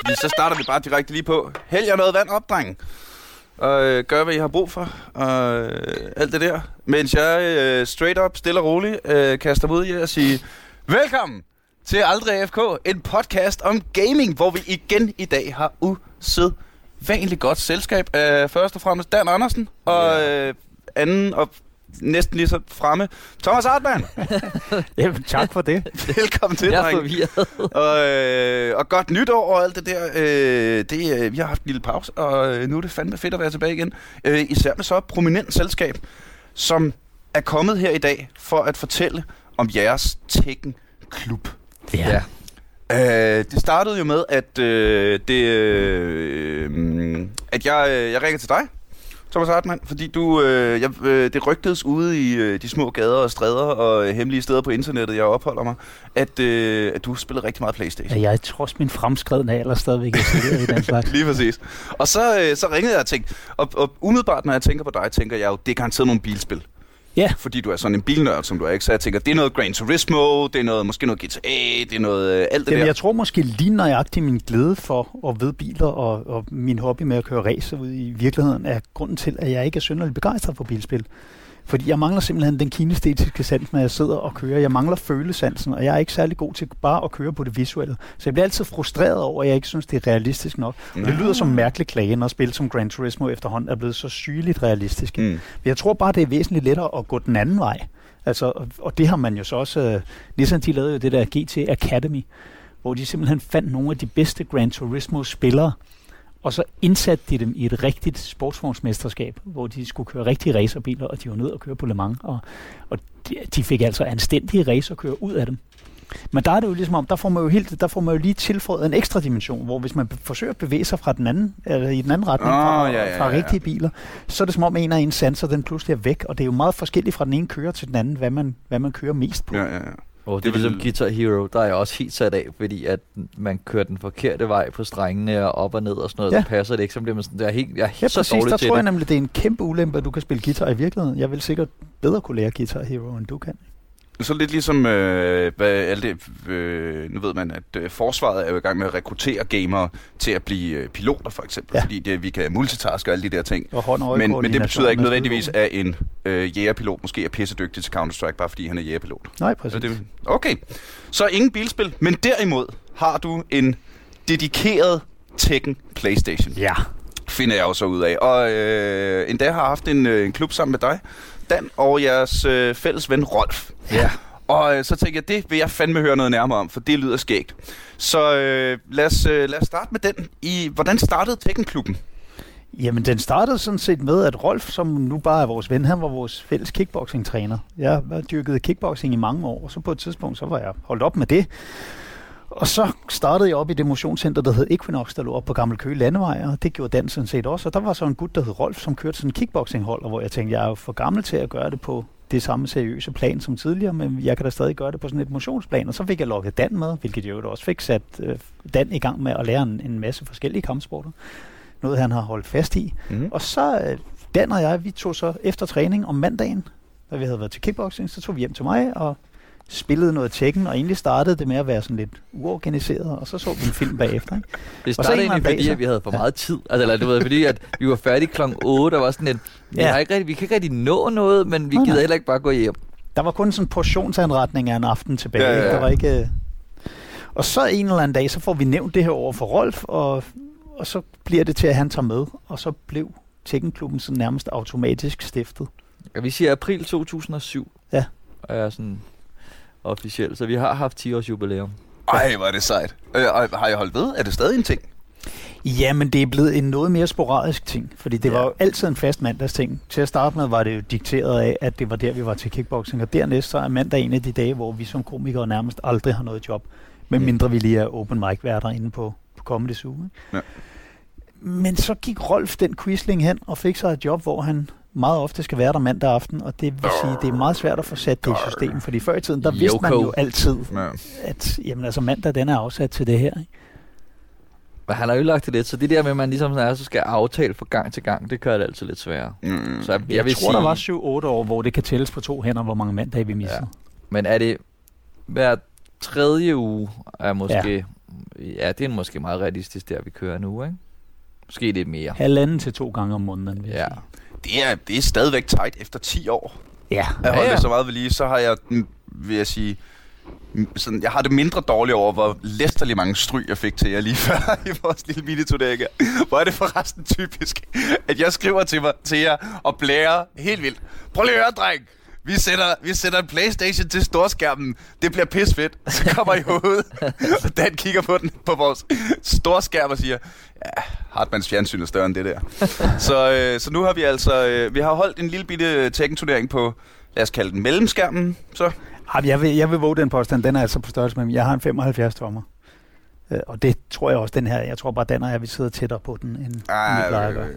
Fordi så starter vi bare direkte lige på. Hæld jer noget vand op, dreng. Og øh, gør, hvad I har brug for. Og øh, alt det der. Mens jeg øh, straight up, stille og roligt, øh, kaster mig ud i at sige... Velkommen til Aldrig AFK, en podcast om gaming, hvor vi igen i dag har usædvanligt godt selskab. Øh, først og fremmest Dan Andersen, og øh, anden og næsten lige så fremme, Thomas Hartmann. Jamen, tak for det. Velkommen til, Jeg er forvirret. Og, øh, og godt nytår og alt det der. Øh, det, øh, vi har haft en lille pause, og øh, nu er det fandme fedt at være tilbage igen. Øh, især med så et prominent selskab, som er kommet her i dag for at fortælle om jeres Tekken-klub. Ja. Øh, det startede jo med, at, øh, det, øh, mm, at jeg, øh, jeg ringer til dig, Thomas Hartmann, fordi du, øh, jeg, øh, det rygtedes ude i øh, de små gader og stræder og øh, hemmelige steder på internettet, jeg opholder mig, at, øh, at du spiller rigtig meget Playstation. Ja, jeg trods min fremskredne alder stadigvæk i den slags. Lige præcis. Og så, øh, så ringede jeg og tænkte, og, og umiddelbart når jeg tænker på dig, tænker jeg jo, det er garanteret nogle bilspil. Ja. Fordi du er sådan en bilnørd, som du er, ikke? Så jeg tænker, det er noget Gran Turismo, det er noget, måske noget GTA, det er noget øh, alt det Jamen, der. jeg tror måske lige nøjagtigt min glæde for at ved biler og, og min hobby med at køre racer ud i virkeligheden er grunden til, at jeg ikke er synderligt begejstret for bilspil. Fordi jeg mangler simpelthen den kinestetiske sans, når jeg sidder og kører. Jeg mangler følesansen, og jeg er ikke særlig god til bare at køre på det visuelle. Så jeg bliver altid frustreret over, at jeg ikke synes, det er realistisk nok. Og det lyder som mærkelig klage, når spil som Gran Turismo efterhånden er blevet så sygeligt realistiske. Mm. Men jeg tror bare, det er væsentligt lettere at gå den anden vej. Altså, og- det har man jo så også... Øh, Nissan, de lavede jo det der GT Academy, hvor de simpelthen fandt nogle af de bedste Gran Turismo-spillere, og så indsatte de dem i et rigtigt sportsvognsmesterskab, hvor de skulle køre rigtige racerbiler, og de var nødt at køre på Le Mans, og, og de, de fik altså anstændige racerkører ud af dem. Men der er det jo ligesom om, der får man jo, helt, der får man jo lige tilføjet en ekstra dimension, hvor hvis man forsøger at bevæge sig fra den anden, eller i den anden retning fra, ja, ja, fra ja, ja. rigtige biler, så er det som om en af ens sanser, den pludselig er væk, og det er jo meget forskelligt fra den ene kører til den anden, hvad man, hvad man kører mest på. Ja, ja, ja. Og det, Det er ligesom vil- Guitar Hero, der er jeg også helt sat af, fordi at man kører den forkerte vej på strengene og op og ned og sådan noget, Ja. ja. så passer det ikke, så bliver man sådan, jeg er, helt, jeg er Ja, helt så præcis. dårlig Der til tror jeg det. nemlig, det er en kæmpe ulempe, at du kan spille guitar i virkeligheden. Jeg vil sikkert bedre kunne lære Guitar Hero, end du kan. Så lidt ligesom, øh, hvad, alt det, øh, nu ved man, at øh, forsvaret er jo i gang med at rekruttere gamere til at blive øh, piloter, for eksempel. Ja. Fordi det, vi kan multitaske og alle de der ting. Og hånd og Men, men det betyder ikke nødvendigvis, at en øh, jægerpilot måske er pissedygtig til Counter-Strike, bare fordi han er jægerpilot. Nej, præcis. det, okay, så ingen bilspil, men derimod har du en dedikeret Tekken Playstation. Ja. finder jeg jo så ud af. Og øh, endda har haft en, øh, en klub sammen med dig, Dan, og jeres øh, fælles ven Rolf. Ja. Og øh, så tænkte jeg, det vil jeg fandme høre noget nærmere om, for det lyder skægt. Så øh, lad, os, øh, lad os starte med den. I, hvordan startede Tekken-klubben? Jamen, den startede sådan set med, at Rolf, som nu bare er vores ven, han var vores fælles kickboxing-træner. Jeg har dyrket kickboxing i mange år, og så på et tidspunkt, så var jeg holdt op med det. Og så startede jeg op i det motionscenter, der hed Equinox, der lå op på Gammel Køge Landevej, og det gjorde Dan sådan set også. Og der var så en gut, der hed Rolf, som kørte sådan en kickboxinghold, og hvor jeg tænkte, jeg er jo for gammel til at gøre det på det samme seriøse plan som tidligere, men jeg kan da stadig gøre det på sådan et motionsplan. Og så fik jeg lukket Dan med, hvilket jeg jo også fik sat øh, Dan i gang med at lære en, en masse forskellige kampsporter. Noget, han har holdt fast i. Mm. Og så, øh, Dan og jeg, vi tog så efter træning om mandagen, da vi havde været til kickboxing, så tog vi hjem til mig og spillede noget Tekken, og egentlig startede det med at være sådan lidt uorganiseret, og så så vi en film bagefter. Ikke? Det startede egentlig, dag, fordi så- at vi havde for meget tid. Altså, eller du ved, fordi at vi var færdige kl. 8, og var sådan lidt, vi, Ja. har ikke rigtig, vi kan ikke rigtig nå noget, men vi Nej, gider nej. heller ikke bare gå hjem. Der var kun sådan en portionsanretning af en aften tilbage. Ja, ja. Der var ikke... øh, Og så en eller anden dag, så får vi nævnt det her over for Rolf, og, og så bliver det til, at han tager med, og så blev Tekkenklubben sådan nærmest automatisk stiftet. Ja, vi siger april 2007. Ja. Og er sådan officielt, så vi har haft 10 års jubilæum. Ej, hvor er det sejt. Øh, og har jeg holdt ved? Er det stadig en ting? Ja, men det er blevet en noget mere sporadisk ting, fordi det Ja. var jo altid en fast mandagsting. Til at starte med var det jo dikteret af, at det var der, vi var til kickboxing, og dernæst så er mandag en af de dage, hvor vi som komikere nærmest aldrig har noget job, medmindre vi lige er open mic værter inde på, på Comedy Zoo. Ikke? Ja. Men så gik Rolf den quisling hen og fik sig et job, hvor han meget ofte skal være der mandag aften, og det vil sige, det er meget svært at få sat det i system, fordi før i tiden, der vidste man jo altid, Ja. at jamen, altså, mandag den er afsat til det her. Ikke? Men han har ødelagt det lidt, så det der med, at man ligesom sådan er, så skal aftale fra gang til gang, det gør det altid lidt sværere. Mm. Så jeg, Jeg, jeg vil tror, sige, der var 7-8 år, hvor det kan tælles på to hænder, hvor mange mandage vi missede. men er det hver tredje uge er måske, ja. Ja, det er måske meget realistisk, der vi kører nu, ikke? Måske lidt mere. Halvanden til to gange om måneden. vil jeg Ja. sige. Det er, det er stadigvæk tight efter 10 år. Ja, Jeg Ja, har holdt ja. det så meget ved lige, så har jeg, mm, vil jeg sige, mm, sådan, jeg har det mindre dårligt over, hvor læsterlig mange stryg jeg fik til jer lige før i vores lille miniturnering. Hvor er det forresten typisk, at jeg skriver til, mig, til jer og blærer helt vildt. Prøv lige at høre, dreng. Vi sætter, vi sætter en Playstation til storskærmen. Det bliver pis fedt. Så kommer I ud. og Dan kigger på den på vores storskærm og siger, ja, Hartmanns fjernsyn er større end det der. så, øh, så nu har vi altså, øh, vi har holdt en lille bitte Tekken-turnering på, lad os kalde den mellemskærmen. Så Ej, jeg vil, jeg vil våge den påstand. Den er altså på størrelse med. Jeg har en 75 tommer. Øh, Og det tror jeg også, den her. Jeg tror bare, Dan og jeg, vi sidder tættere på den, end end vi plejer at gøre. Øh,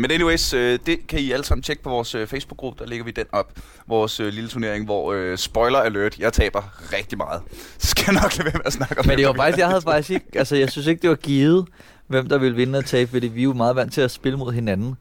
men anyways, øh, det kan I alle sammen tjekke på vores øh, Facebook-gruppe. Der lægger vi den op. Vores øh, lille turnering, hvor øh, spoiler alert, jeg taber rigtig meget. Så skal jeg nok lade være med at snakke om Men det var faktisk, jeg havde faktisk ikke, altså jeg synes ikke, det var givet, hvem der ville vinde og tabe, fordi vi er jo meget vant til at spille mod hinanden.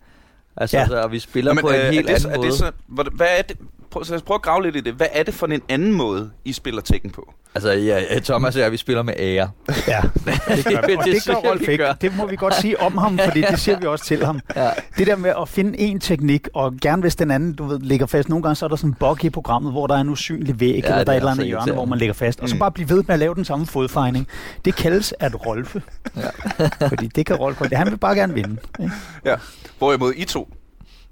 Altså, Ja. ja. så, og vi spiller Nå, men, på en øh, helt er det, så- anden er måde. det så, hvad er det? Prøv, så lad os prøve at grave lidt i det. Hvad er det for en anden måde, I spiller Tekken på? Altså, ja, Thomas og jeg, vi spiller med ære. Ja, det gør vi. Og det, Det gør Rolf vi ikke. Det må vi godt sige om ham, fordi det siger vi også til ham. Ja. Det der med at finde en teknik, og gerne hvis den anden, du ved, ligger fast. Nogle gange så er der sådan en bug i programmet, hvor der er en usynlig væg, Ja, ja, eller der er er et eller andet hjørne, irriterende. hvor man ligger fast. Og så Mm. bare blive ved med at lave den samme fodfejning. Det kaldes at rolfe. Ja. fordi det kan Rolf godt. Han vil bare gerne vinde. Ikke? Hvorimod I to,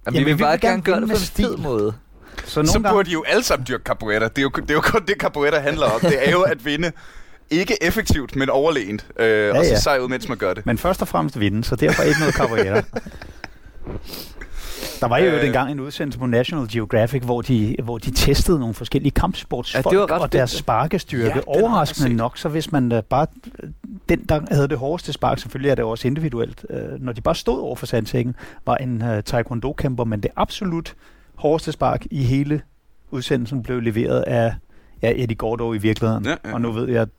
Jamen, Jamen, vi vil vi bare vil gerne gerne gøre det på med en fed måde. Så nogle så gange, burde I jo alle sammen dyrke capoeira. Det er jo, det er jo kun det, capoeira handler om. Det er jo at vinde. Ikke effektivt, men overlegent. Øh, ja, og så ja. sej ud, mens man gør det. men først og fremmest vinde, så derfor ikke noget capoeira. Der var jo Øh. engang en udsendelse på National Geographic, hvor de, hvor de testede nogle forskellige kampsportsfolk Ja, og deres sparkestyrke. Ja, Overraskende nok, så hvis man uh, bare... Den, der havde det hårdeste spark, selvfølgelig er det også individuelt, uh, når de bare stod over for sandsækken, var en uh, taekwondo-kæmper, men det absolut hårdeste spark i hele udsendelsen blev leveret af ja, Eddie Gordo i virkeligheden. Ja, ja. Og nu ved jeg, at,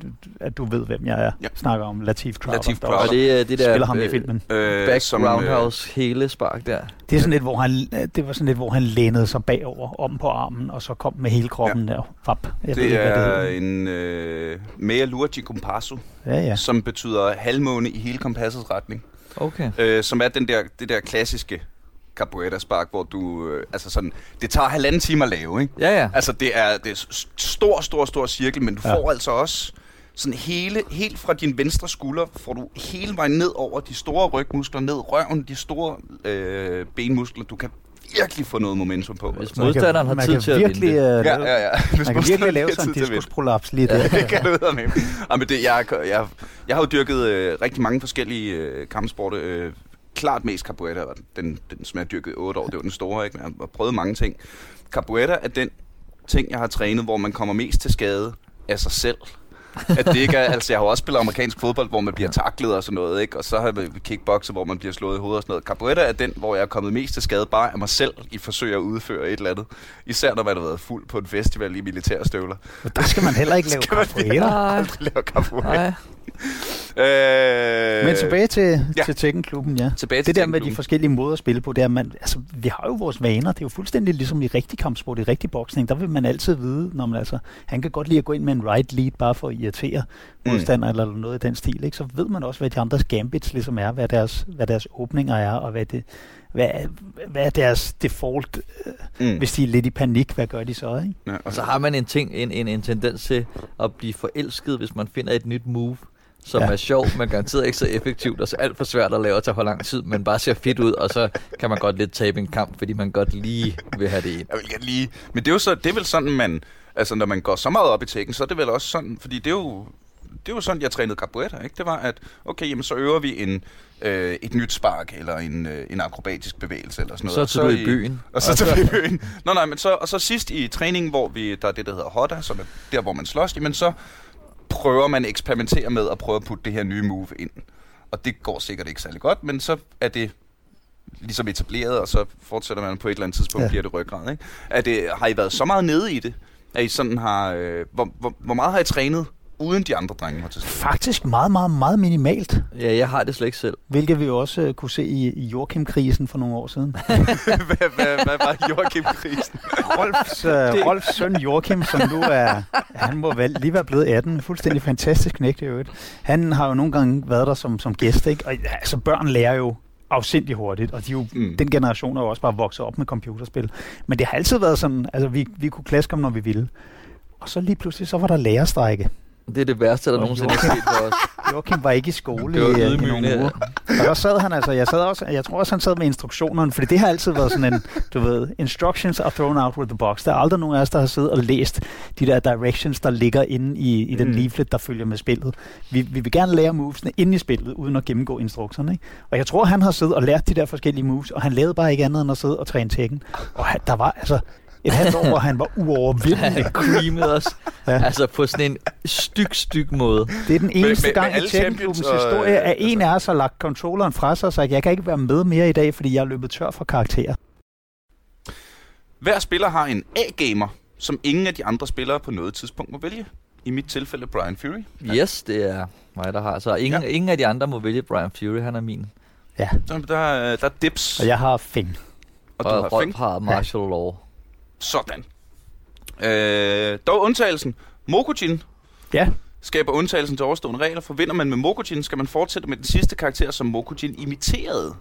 at du ved, hvem jeg er. Ja. Snakker om Latif Crowder. Der Crowder. Og det er det der spiller ham i øh, filmen. Øh, back som, øh, roundhouse hele spark der. Det er sådan lidt, hvor han, det var sådan lidt, hvor han lænede sig bagover om på armen, og så kom med hele kroppen ja. der. Vap. Jeg ved Det ikke, hvad er det hedder. en øh, Mea Lurgi Compasso, Ja, ja. ja. som betyder halvmåne i hele kompassets retning. Okay. Øh, som er den der, det der klassiske capoeira-spark, hvor du... Øh, altså sådan, det tager halvanden time at lave, ikke? Ja, ja. Altså, det er, det er stor, stor, stor cirkel, men du ja. Ja. får altså også sådan hele, helt fra din venstre skulder, får du hele vejen ned over de store rygmuskler, ned røven, de store øh, benmuskler. Du kan virkelig få noget momentum på. Hvis altså. modstanderen har man tid kan til at virkelig, vinde det. øh, Ja, ja, ja. Hvis Man kan virkelig lave sådan en at diskusprolaps lige der. det kan du ud med. Ja, men det, jeg, jeg, jeg har jo dyrket øh, rigtig mange forskellige øh, kampsporte. Øh, klart mest capoeira, var den, den, som jeg dyrket i otte år. Det var den store, ikke? Men jeg har prøvet mange ting. Capoeira er den ting, jeg har trænet, hvor man kommer mest til skade af sig selv. At det ikke er, altså jeg har jo også spillet amerikansk fodbold, hvor man bliver taklet og sådan noget, ikke? Og så har jeg kickboxer, hvor man bliver slået i hovedet og sådan noget. Capoeira er den, hvor jeg er kommet mest til skade bare af mig selv i forsøg at udføre et eller andet. Især når man har været fuld på en festival i militærstøvler. Men der skal man heller ikke lave Skal man capoeira. Nej, Aldrig lave capoeira. nej. Øh, Men tilbage til, ja. til Tekken-klubben, ja. tilbage til Det der med de forskellige måder at spille på, det er, man, altså, vi har jo vores vaner. Det er jo fuldstændig ligesom i rigtig kampsport, i rigtig boksning. Der vil man altid vide, når man altså, han kan godt lide at gå ind med en right lead, bare for at irritere Mm. modstander eller noget i den stil. Ikke? Så ved man også, hvad de andres gambits ligesom er, hvad deres, hvad deres åbninger er, og hvad, det, hvad, hvad er deres default, Mm. mm. hvis de er lidt i panik, hvad gør de så? Ikke? Ja, Og så har man en ting, en, en, en tendens til at blive forelsket, hvis man finder et nyt move, som ja. Er sjov, men garanteret ikke så effektivt, og så alt for svært at lave og tage for lang tid, men bare ser fedt ud, og så kan man godt lidt tabe en kamp, fordi man godt lige vil have det ind. Jeg vil gerne lige... Men det er jo så, det er vel sådan, man... Altså, når man går så meget op i Tekken, så er det vel også sådan... Fordi det er jo... Det er jo sådan, jeg trænede capoeira, ikke? Det var, at okay, jamen, så øver vi en, øh, et nyt spark, eller en, øh, en akrobatisk bevægelse, eller sådan noget. Så tog du i byen. Og så tager vi i byen. Nå, nej, men så, og så sidst i træningen, hvor vi, der er det, der hedder Hoda, som er der, hvor man slås, jamen så prøver man at eksperimentere med at prøve at putte det her nye move ind. Og det går sikkert ikke særlig godt, men så er det ligesom etableret, og så fortsætter man på et eller andet tidspunkt, ja. Bliver det ryggrad. Ikke? Er det, har I været så meget nede i det, at I sådan har... Øh, hvor, hvor, hvor meget har I trænet uden de andre drenge var til stede? Faktisk meget, meget, meget minimalt, Ja, jeg har det slet ikke selv. hvilket vi jo også øh, kunne se i, i Joachim-krisen for nogle år siden. hvad, hvad, hvad var Joachim-krisen? Rolfs, øh, Rolfs søn Joachim, som nu er, han må vel lige være blevet 18, fuldstændig fantastisk knægt i øvrigt. Han har jo nogle gange været der som, som gæst, ikke? Og ja, altså børn lærer jo afsindig hurtigt, og de er jo, Mm. den generation er jo også bare vokset op med computerspil. Men det har altid været sådan, altså vi, vi kunne klaske ham, når vi ville. Og så lige pludselig, så var der lærerstrække. Det er det værste, der Og nogensinde er sket for os. Joachim var ikke i skole Det var i, øh, i ydmygende, nogle uger. Og der sad han altså, jeg, sad også, jeg tror også, han sad med instruktionerne, fordi det har altid været sådan en, du ved, instructions are thrown out with the box. Der er aldrig nogen af os, der har siddet og læst de der directions, der ligger inde i, i den Mm. leaflet, der følger med spillet. Vi, vi vil gerne lære movesene inde i spillet, uden at gennemgå instruktionerne. Ikke? Og jeg tror, han har siddet og lært de der forskellige moves, og han lavede bare ikke andet end at sidde og træne Tekken. Og han, der var altså et halvt år, hvor han var uovervindelig. Han creamede os. Ja. Altså på sådan en styg, styg måde. Det er den eneste med- med gang i alle Tekken-klubbens champions og, historie, at øh, en af os har lagt controlleren fra sig og sagt, jeg kan ikke være med mere i dag, fordi jeg er løbet tør for karakterer. Hver spiller har en A-gamer, som ingen af de andre spillere på noget tidspunkt må vælge. I mit tilfælde Brian Fury. Yes, det er mig, der har. Så ingen, Ja. ja. ingen af de andre må vælge Brian Fury. Han er min. Ja, Der, der, er- der er dips, og jeg har Fing. og du Og har Rolf Fink. har martial law. Sådan. Øh, dog undtagelsen. Mokujin Ja, skaber undtagelsen til overstående regler, for vinder man med Mokujin, skal man fortsætte med den sidste karakter, som Mokujin imiterede.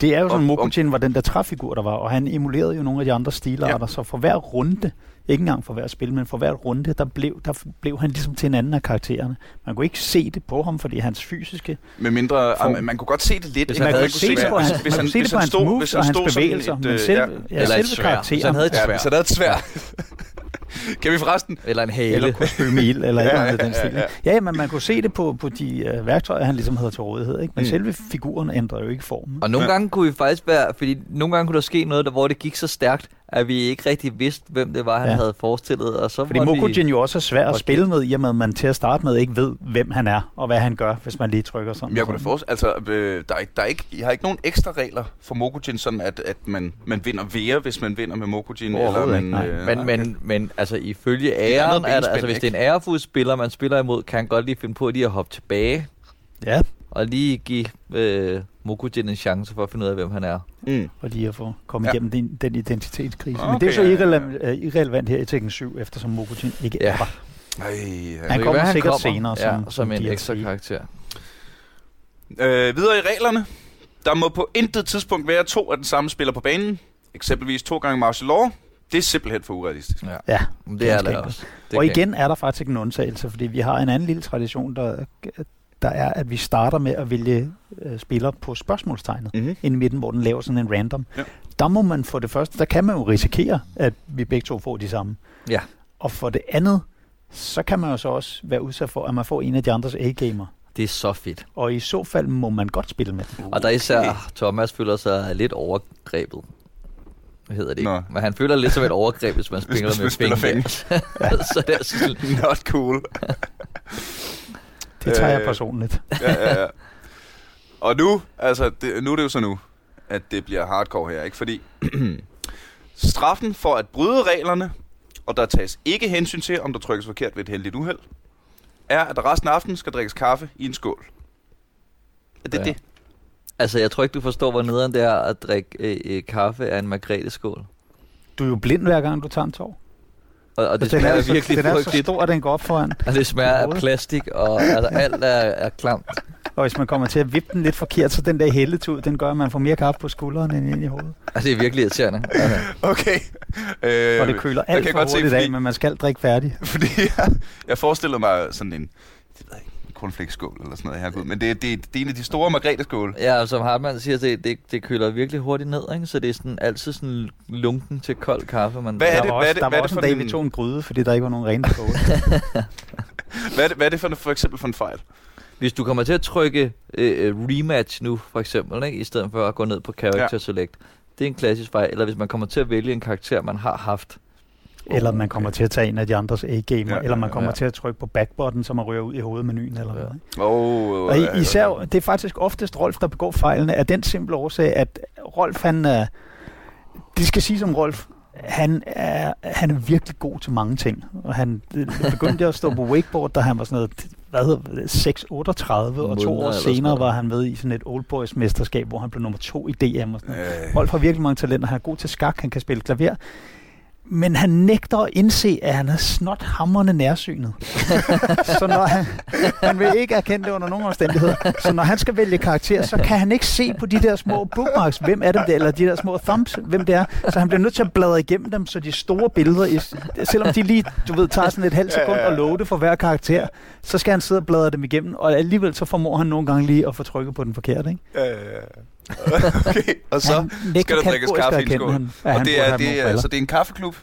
det er jo sådan, Mokujin var den der træfigur, der var, og han emulerede jo nogle af de andre stilarter, ja. så for hver runde, ikke engang for hver spil, men for hver runde, der blev, der blev han ligesom til en anden af karaktererne. Man kunne ikke se det på ham, fordi hans fysiske... Med mindre, Form. ah, man kunne godt se det lidt. Hvis han Man kunne et se det på hans, man kunne se det på hans moves og hans bevægelser, men selv, ja, ja, et selve karakteren. Hvis han havde et ja, sværd. hvis han havde et svær. kan vi forresten? Eller en hale. Eller kunne spøge ild, eller et Ja, eller andet ja, den stil. ja. Ja, ja, men man kunne se det på, på de øh, værktøjer, han ligesom havde til rådighed. Ikke? Men Mm. selve figuren ændrer jo ikke formen. Og nogle Ja. gange kunne vi faktisk være, fordi nogle gange kunne der ske noget, der, hvor det gik så stærkt, at vi ikke rigtig vidste, hvem det var, han Ja. havde forestillet. Og så Fordi Mokujin jo også er svær at spille med, i og med at man til at starte med ikke ved, hvem han er, og hvad han gør, hvis man lige trykker sådan. Jeg kunne da forestille, altså, øh, der, er, ikke- der er ikke, jeg har ikke nogen ekstra regler for Mokujin, sådan at, at man, man vinder mere, hvis man vinder med Mokujin. Eller man, ikke, nej. øh, Men, nej. men, men altså ifølge æren, er der, altså hvis det er en ærefuld spiller, man spiller imod, kan han godt lige finde på lige at hoppe tilbage Ja, og lige give øh, Mokujin en chance for at finde ud af, hvem han er. Mm. for lige at få komme Ja. igennem den, den identitetskrise. Okay, Men det er så ja, ja, ja. irrelevant, øh, irrelevant her i Tekken 7, eftersom Mokujin ikke Ja. er der. Ej, ja. Han kommer være, sikkert senere ja, som- som, som en DLC. ekstra karakter. Øh, videre i reglerne. Der må på intet tidspunkt være to af den samme spiller på banen. Eksempelvis to gange martial law. Det er simpelthen for urealistisk. Ja. Ja, Men det er enkelt. også. Det og igen er der faktisk en undtagelse, fordi vi har en anden lille tradition, der, der er, at vi starter med at vælge øh, spillere på spørgsmålstegnet. Mm-hmm. ind i midten, hvor den laver sådan en random. Ja. Der må man for det første, der kan man jo risikere, at vi begge to får de samme. Ja. Og for det andet, så kan man jo så også være udsat for, at man får en af de andres A-gamer. Det er så fedt. Og i så fald må man godt spille med. Og der er især Thomas føler sig lidt overgrebet. Hvad hedder det ikke? Nå. Men han føler lidt som et overgreb, hvis man spiller man med spiller fingre. så det er sådan, Not cool. Det tager jeg Øh. personligt. ja, ja, ja. Og nu, altså, det, nu er det jo så nu, at det bliver hardcore her, ikke? Fordi straffen for at bryde reglerne, og der tages ikke hensyn til, om der trykkes forkert ved et heldigt uheld, er, at der resten af aftenen skal drikkes kaffe i en skål. Er det ja. det? Altså, jeg tror ikke, du forstår, hvor nederen det er at drikke øh, øh, kaffe af en margrethe-skål. Du er jo blind hver gang, du tager en tår. Og, og det den smager er, så, virkelig den er så frygteligt. stor, at den går op foran. Og det smager af plastik, og altså, alt er, er klamt. Og hvis man kommer til at vippe den lidt forkert, så den der hældetud, den gør, at man får mere kaffe på skulderen end ind i hovedet. Altså, det er virkelig irriterende. Altså, Okay. Øh, Og det køler jeg alt for godt se, hurtigt af, fordi- men man skal drikke færdig. Fordi jeg, jeg forestillede mig sådan en, det ved jeg ikke, en cornflakeskål eller sådan noget herregud. Men det, det, det er en af de store margrethe-skåle. ja, og som Hartmann siger, det, det, det køler virkelig hurtigt ned, ikke? så det er sådan, altid sådan lunken til kold kaffe. Man, Hvad er der det- var hvad er også, det- der er var det også en dag, vi tog en gryde, fordi der ikke var nogen rene skåle. Hvad er det, hvad er det for, for eksempel for en fejl? Hvis du kommer til at trykke øh, øh, rematch nu, for eksempel, ikke? i stedet for at gå ned på character Ja. select, det er en klassisk fejl. Eller hvis man kommer til at vælge en karakter, man har haft. Eller man kommer til at tage en af de andres A-gamer, Ja, ja, eller man ja, kommer ja. til at trykke på backbutton, så man ryger ud i hovedmenuen eller Ja. noget. ikke? Oh, Og i- især, det er faktisk oftest Rolf, der begår fejlene, af den simple årsag, at Rolf, han, øh, det skal sige som Rolf, han er, han er virkelig god til mange ting. Og han begyndte at stå på wakeboard, da han var sådan noget, hvad hedder det, 6, 38, og to år senere var han med i sådan et Old Boys mesterskab, hvor han blev nummer to i DM og sådan noget. Øh, Rolf har virkelig mange talenter. Han er god til skak, han kan spille klaver. Men han nægter at indse, at han er snot hammerne nærsynet. så når han, han vil ikke erkende det under nogen omstændigheder. Så når han skal vælge karakter, så kan han ikke se på de der små bookmarks, hvem er det, eller de der små thumbs, hvem det er. Så han bliver nødt til at bladre igennem dem, så de store billeder, i- selvom de lige, du ved, tager sådan et halvt sekund og loade for hver karakter, så skal han sidde og bladre dem igennem, og alligevel så formår han nogle gange lige at få trykket på den forkerte, ikke? øh, okay, og så Han skal der drikkes kaffe i en skål. Og det er, det, er, altså, det er en kaffeklub.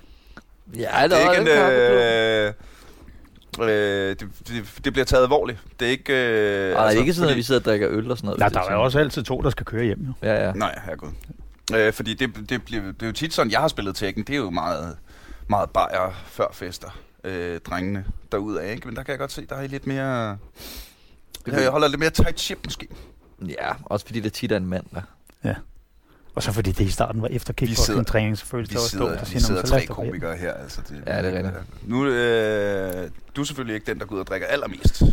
Ja, Det er ikke en... kaffeklub. Øh, øh, det, det, det bliver taget alvorligt. Det er ikke... Øh, Ej, er ikke sådan, at vi sidder og drikker øl og sådan noget. Hvis der er jo også altid to, der skal køre hjem, jo. Ja, ja. Nej, herregud. Øh, fordi det, det, bliver, det er jo tit sådan, jeg har spillet Tekken, det er jo meget, meget bajer før fester, øh, drengene derudad, ikke? Men der kan jeg godt se, der er I lidt mere... Jeg holder lidt mere tight ship, måske. Ja, også fordi det tit er en mand, der. Og så fordi det i starten var efter sidder- kickboxing-træning, så føltes Vi det også sidder, dumt at vi sige, "Nå, sidder så lad tre os da gå hjem." komikere her, altså. Det, Ja, det er rigtigt. Nu, øh, du er selvfølgelig ikke den, der går ud og drikker allermest.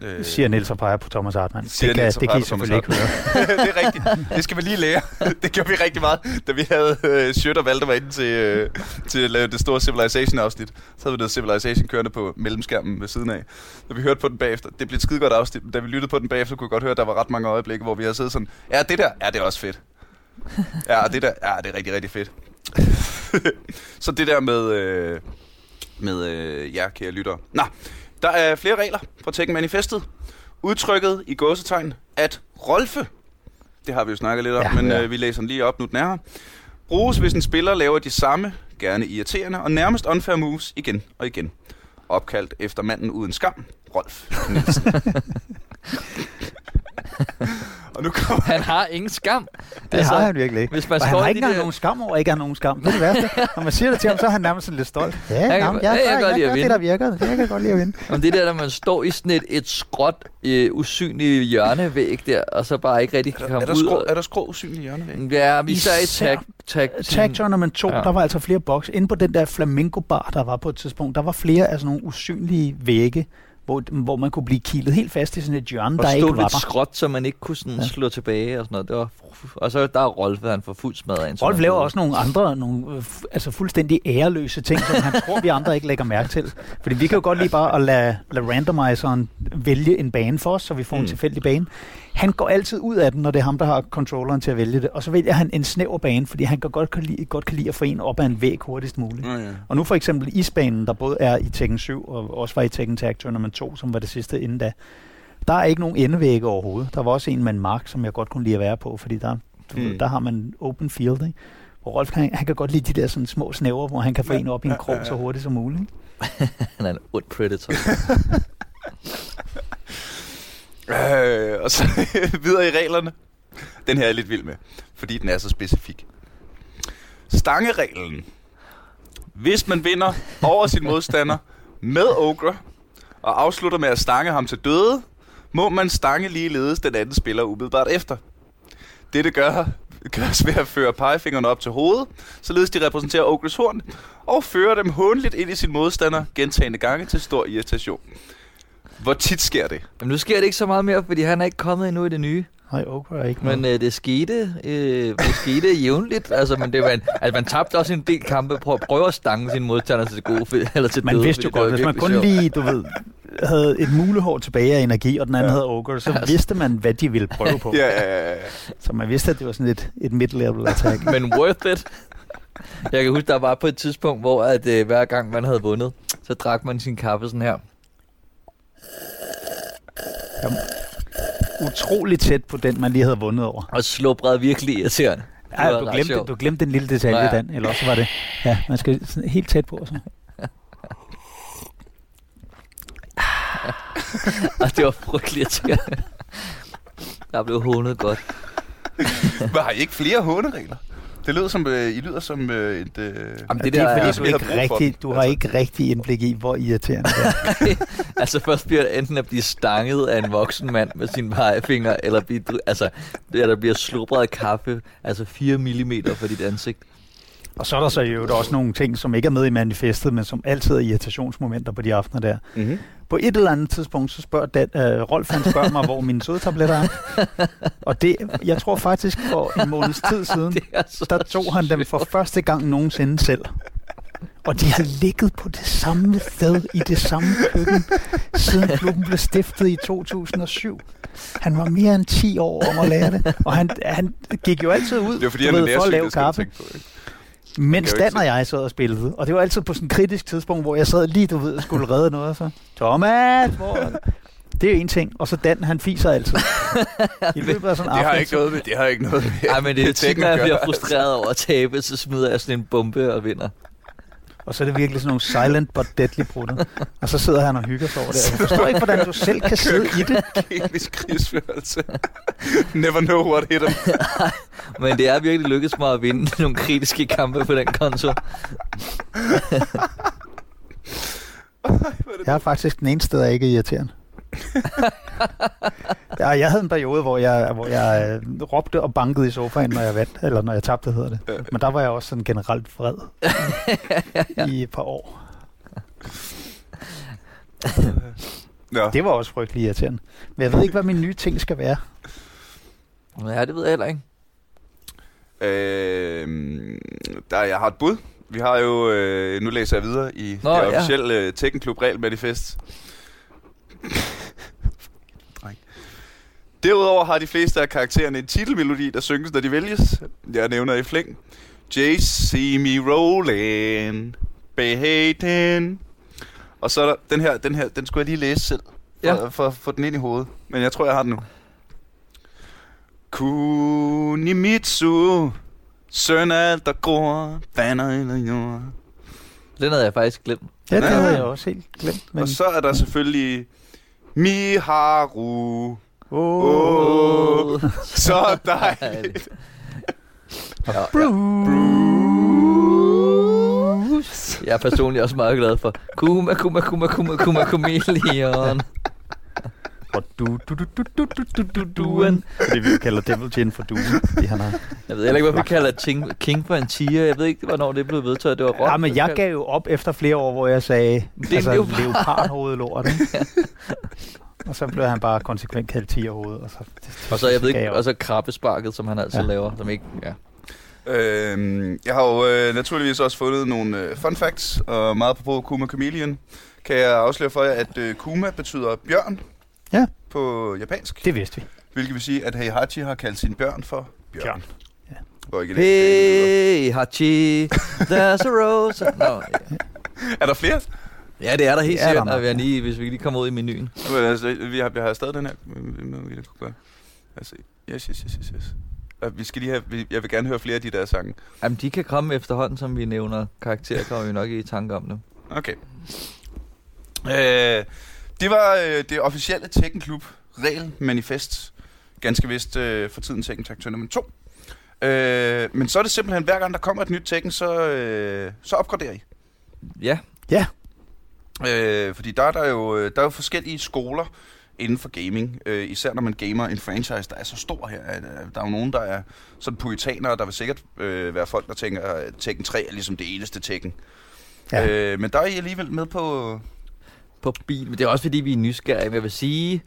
Øh, Siger Niels og peger på Thomas Hartmann. Siger Det kan, Niels det kan I selvfølgelig ikke høre. det er rigtigt. Det skal vi lige lære. Det gjorde vi rigtig meget, da vi havde øh, Sjøt og Valter var inde til, øh, til at lave det store Civilization-afsnit. Så havde vi noget Civilization kørende på mellemskærmen ved siden af. Da vi hørte på den bagefter, det blev et skide godt afsnit. Da vi lyttede på den bagefter, kunne vi godt høre, at der var ret mange øjeblikke, hvor vi havde siddet sådan, ja, det der, ja, det er også fedt. Ja, det der, ja, det er rigtig, rigtig fedt. Så det der med, øh, med øh, jer, kære lyttere. Nå, der er flere regler fra Tekken Manifestet. Udtrykket i gåsetegn, at Rolfe, det har vi jo snakket lidt om, ja, men ja. øh, vi læser den lige op, nu den er her. Bruges, hvis en spiller laver de samme, gerne irriterende og nærmest unfair moves igen og igen. Opkaldt efter manden uden skam, Rolf Nielsen. og nu kommer Han har ingen skam. Det har han virkelig ikke. Hvis man Og han har ikke engang der- nogen skam over, at ikke har nogen skam. Det er det værste. Når man siger det til ham, så er han nærmest sådan lidt stolt. Ja, kan jamen, jeg, jeg jeg, kan godt jeg, lide at gør det, der virker. Jeg kan godt lide at vinde. Men det der, når man står i sådan et, et skråt, øh, usynligt hjørnevæg der, og så bare ikke rigtig kan er, komme der ud. skrå, og- er der skrå usynlige hjørnevæg? Ja, vi især i tag, tag, Tag Tournament 2, Ja. ja. der var altså flere boks. Inde på den der flamingo bar, der var på et tidspunkt, der var flere af sådan nogle usynlige vægge, hvor, hvor man kunne blive kilet helt fast i sådan et hjørne, og der ikke var lidt skråt, så man ikke kunne sådan Ja. slå tilbage og sådan noget. Det var, og så der er Rolf, han får fuld smadret af. Rolf laver også nogle andre, nogle, øh, altså fuldstændig æreløse ting, som han tror, vi andre ikke lægger mærke til. Fordi vi kan jo godt lide bare at lade, lade randomizeren vælge en bane for os, så vi får mm. en tilfældig bane. Han går altid ud af den, når det er ham, der har controlleren til at vælge det. Og så vælger han en snæver bane, fordi han kan godt, kan lide, godt kan lide at få en op ad en væg hurtigst muligt. Ja, ja. Og nu for eksempel isbanen, der både er i Tekken 7 og også var i Tekken Tag Tournament 2, som var det sidste inden da. Der er ikke nogen endevægge overhovedet. Der var også en med en mark, som jeg godt kunne lide at være på, fordi der, Mm. der har man open field, ikke? Hvor Rolf, han, han kan godt lide de der sådan små snæver, hvor han kan få Ja, en op i en krog ja, ja. så hurtigt som muligt. Han er en ond predator. Øh, og så videre i reglerne. Den her er jeg lidt vild med, fordi den er så specifik. Stangereglen. Hvis man vinder over sin modstander med Ogre, og afslutter med at stange ham til døde, må man stange ligeledes den anden spiller umiddelbart efter. Dette gør, gøres ved at føre pegefingerne op til hovedet, således de repræsenterer Ogres horn, og fører dem håndligt ind i sin modstander gentagende gange til stor irritation. Hvor tit sker det? Men nu sker det ikke så meget mere, fordi han er ikke kommet endnu i det nye. Nej, okay, er ikke Men øh, det skete, øh, det skete jævnligt. Altså, men det var en, altså, man tabte også en del kampe på at prøve at stange sin modstander til gode, for- eller til man døde. vidste jo det godt, hvis man kun sjovt. lige, du ved, havde et mulehår tilbage af energi, og den anden Ja. havde Ogre, så vidste man, hvad de ville prøve på. Ja, ja, ja. Så man vidste, at det var sådan et, et mid-level attack. Men worth it. Jeg kan huske, der var på et tidspunkt, hvor at, øh, hver gang man havde vundet, så drak man sin kaffe sådan her. Utrolig tæt på den, man lige havde vundet over. Og slubrede virkelig irriterende. Det Ja, du glemte, du glemte den lille detalje, ja. Dan, eller også var det... Ja, man skal sådan helt tæt på. Så. Og det var frygteligt irriterende. Der blev hånet godt. Men har I ikke flere håneregler? Det lyder som, øh, I lyder som øh, et... Øh, Jamen, Ja, det det, der er fordi, er- du, ikke rigtig, du har Altså. ikke rigtig indblik i, hvor irriterende det er. Altså først bliver det enten at blive stanget af en voksen mand med sin pegefinger, eller blive, altså, det er, der bliver slubret kaffe, altså 4 mm for dit ansigt. Og så er der så jo også nogle ting, som ikke er med i manifestet, men som altid er irritationsmomenter på de aftener der. Mm-hmm. På et eller andet tidspunkt, så spørger Dan, øh, Rolf han spørger mig, hvor mine sødetabletter er. Og det, jeg tror faktisk for en måneds tid siden, er der tog han dem for første gang nogensinde selv. Og de har ligget på det samme sted i det samme køkken, siden klubben blev stiftet i 2007. Han var mere end 10 år om at lære det, og han, han gik jo altid ud Det er fordi, du han ved, for at lave kaffe. tænke på. Ikke? Mens Dan og jeg sad og spillede. Og det var altid på sådan et kritisk tidspunkt, hvor jeg sad lige, du ved, og skulle redde noget. Og så, Thomas, hvor det?" Er en ting. Og så Dan, han fiser altid. I løbet af sådan Det har ikke noget med, det har ikke noget med. Ej, men det er tit, når jeg at bliver frustreret over at tabe, så smider jeg sådan en bombe og vinder. Og så er det virkelig sådan nogle silent but deadly brutter. Og så sidder han og hygger sig over det. Jeg forstår ikke, hvordan du selv kan sidde i det. Kemisk krigsførelse. Never know what hit him. Men det er virkelig lykkedes mig at vinde nogle kritiske kampe på den konto. Jeg er faktisk den eneste, der ikke er irriterende. ja, jeg havde en periode, hvor jeg, hvor jeg øh, råbte og bankede i sofaen, når jeg vandt, eller når jeg tabte, hedder det. Men der var jeg også sådan generelt vred i et par år. Nå. Det var også frygtelig irriterende. Men jeg ved ikke, hvad min nye ting skal være. Ja, det ved jeg heller ikke. Øh, der, jeg har et bud. Vi har jo, øh, nu læser jeg videre i Nå, det ja. officielle øh, Tekken Klub Regel Manifest. Dreng. Derudover har de fleste af karaktererne en titelmelodi, der synges, når de vælges. Jeg nævner i flæng. Jace, see me rolling, behaten. Og så er der den her, den her, den skulle jeg lige læse selv, for, Ja. for at få den ind i hovedet. Men jeg tror, jeg har den nu. Kunimitsu, søn af alt, der gror, vandet eller jord. Den havde jeg faktisk glemt. Ja, det Ja. havde jeg også helt glemt. Men... Og så er der selvfølgelig Miharu. Oh. Åh, så dejligt. Dejligt. Ja, ja. Bruce. Jeg er personligt også meget glad for Kuma, Kuma, Kuma, Kuma, Kuma, Chameleon. Og du, du, du, du, du, du, du, du, duen. Det vi kalder Devil Gin for duen, Det han har... Jeg ved heller ikke, hvorfor vi kalder King, King for en tiger. Jeg ved ikke, hvornår det blev vedtaget. Det var rock, Ja, men jeg gav jo op efter flere år, hvor jeg sagde, Det er altså leopard. leopardhovedlort, ikke? Og så blev han bare konsekvent kaldt tigerhoved. Og så, Og så, jeg ved ikke, og så krabbesparket, som han altid Ja. laver. Som ikke, ja. Øhm, jeg har jo øh, naturligvis også fundet nogle øh, fun facts, og meget på Kuma Chameleon. Kan jeg afsløre for jer, at øh, Kuma betyder bjørn Ja. på japansk. Det vidste vi. Hvilket vil sige, at Heihachi har kaldt sin bjørn for bjørn. Bjørn. Ja. Hey. Hey, Hachi, there's a rose. Nå, ja. Er der flere? ja, det er der helt er der sikkert, nok, når vi er lige, hvis vi lige kommer ud i menuen. Men, altså, vi har, vi har stadig den her. Vi kunne gøre. Altså, yes, yes, yes, yes, yes. Vi skal lige have, jeg vil gerne høre flere af de der sange. Jamen, de kan komme efterhånden, som vi nævner karakterer, kommer vi nok i tanke om det. Okay. Øh, det var øh, det officielle Tekken Klub regel manifest. Ganske vist øh, for tiden Tekken Tag Tournament 2. Øh, men så er det simpelthen, hver gang der kommer et nyt Tekken, så, øh, så opgraderer I. Ja, Øh, fordi der er der jo, øh, der er jo forskellige skoler inden for gaming. Øh, især når man gamer en franchise, der er så stor her. At, øh, der er jo nogen, der er sådan puritanere, der vil sikkert øh, være folk, der tænker, at Tekken 3 er ligesom det eneste Tekken. Ja. Ja. Øh, men der er I alligevel med på... på bil. Men det er også fordi, vi er nysgerrige. Men jeg vil sige,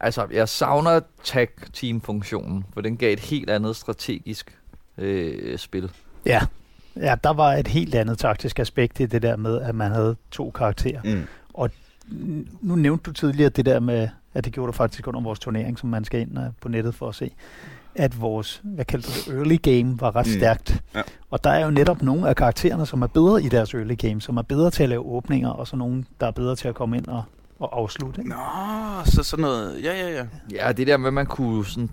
altså, jeg savner tag-team-funktionen, for den gav et helt andet strategisk øh, spil. Ja. ja, der var et helt andet taktisk aspekt i det der med, at man havde to karakterer. Mm. Nu nævnte du tidligere det der med, at det gjorde du faktisk under vores turnering, som man skal ind øh, på nettet for at se, at vores, hvad kaldte du det, early game var ret Mm. mm. stærkt. Ja. Og der er jo netop nogle af karaktererne, som er bedre i deres early game, som er bedre til at lave åbninger, og så nogle, der er bedre til at komme ind og, og afslutte. Ikke? Nå, så sådan noget... Ja, ja, ja. Ja, det der med, at man kunne sådan,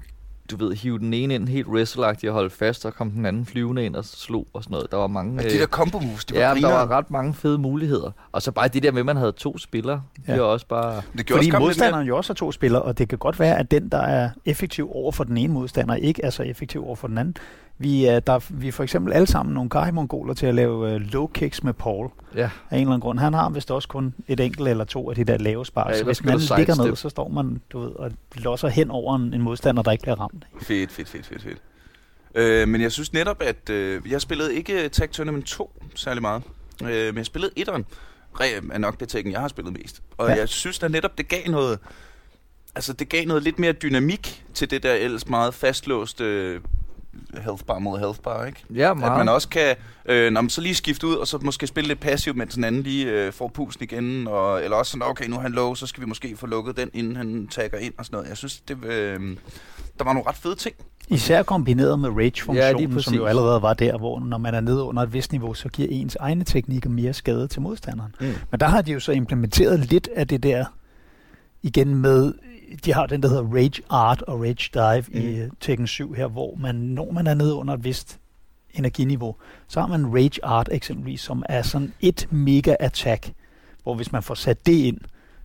du ved, hive den ene ind helt wrestlagtigt og holde fast, og kom den anden flyvende ind og slog og sådan noget. Der var mange... Øh, de der combo moves, det var ja, der var ret mange fede muligheder. Og så bare det der med, at man havde to spillere. Ja. Ja. Det var også bare... Det gjorde Fordi også modstanderen jo også har to spillere, og det kan godt være, at den, der er effektiv over for den ene modstander, ikke er så effektiv over for den anden. Vi er, der, er- vi er for eksempel alle sammen nogle Gai-mongoler til at lave uh, low kicks med Paul. Ja, Af en eller anden grund. Han har vist også kun et enkelt eller to af de der lave spar. Ja, så hvis anden ligger ned, så står man du ved, og losser hen over en, en modstander, der ikke bliver ramt. Fedt, fedt, fedt, fedt, fedt. Øh, men jeg synes netop, at øh, jeg spillede ikke Tag Tournament 2 særlig meget. Øh, men jeg spillede 1'eren. Re- er nok det Tekken, jeg har spillet mest. Og Ja. ja. jeg synes da netop, det gav noget... Altså, det gav noget lidt mere dynamik til det der ellers meget fastlåste øh, health bar mod health bar, ikke? Ja, At meget. man også kan, øh, når man så lige skifte ud, og så måske spille lidt passivt, mens den anden lige øh, får pusen igen, og, eller også sådan, okay, nu er han low, så skal vi måske få lukket den, inden han tagger ind og sådan noget. Jeg synes, det, øh, der var nogle ret fede ting. Især kombineret med Ja, rage-funktionen, præcis. som jo allerede var der, hvor når man er nede under et vist niveau, så giver ens egne teknikker mere skade til modstanderen. Mm. Men der har de jo så implementeret lidt af det der igen med, de har den, der hedder Rage Art og Rage Dive mm. i øh, Tekken 7 her, hvor man, når man er nede under et vist energiniveau, så har man Rage Art eksempelvis, som er sådan et mega attack, hvor hvis man får sat det ind,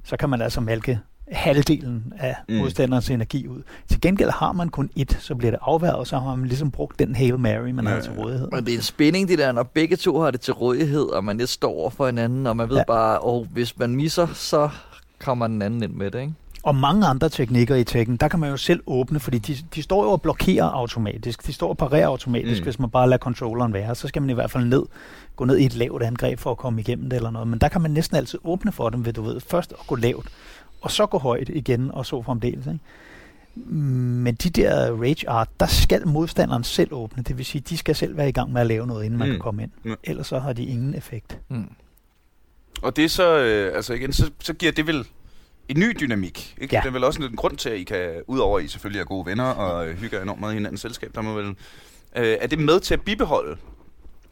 så kan man altså malke halvdelen af Mm. modstanderens energi ud. Til gengæld har man kun et, så bliver det afværget, og så har man ligesom brugt den Hail Mary, man Ja, har til rådighed. Men det er en spænding, det der, når begge to har det til rådighed, og man lidt står over for hinanden, og man ved ja. Bare, og hvis man misser, så kommer den anden ind med det, ikke? Og mange andre teknikker i Tekken, der kan man jo selv åbne, fordi de, de står jo og blokerer automatisk. De står og parerer automatisk, Mm. mm. hvis man bare lader controlleren være. Så skal man i hvert fald ned, gå ned i et lavt angreb for at komme igennem det eller noget. Men der kan man næsten altid åbne for dem, ved du ved. Først at gå lavt, og så gå højt igen, og så fremdeles. Ikke? Men de der Rage Art, der skal modstanderen selv åbne. Det vil sige, de skal selv være i gang med at lave noget, inden man Mm. kan komme ind. Mm. Ellers så har de ingen effekt. Mm. Og det er så, øh, altså igen, så, så giver det vel en ny dynamik. Ikke? Ja. Det er vel også en grund til, at I kan, udover at I selvfølgelig er gode venner og øh, hygger enormt meget i hinandens selskab, der må vel, øh, er det med til at bibeholde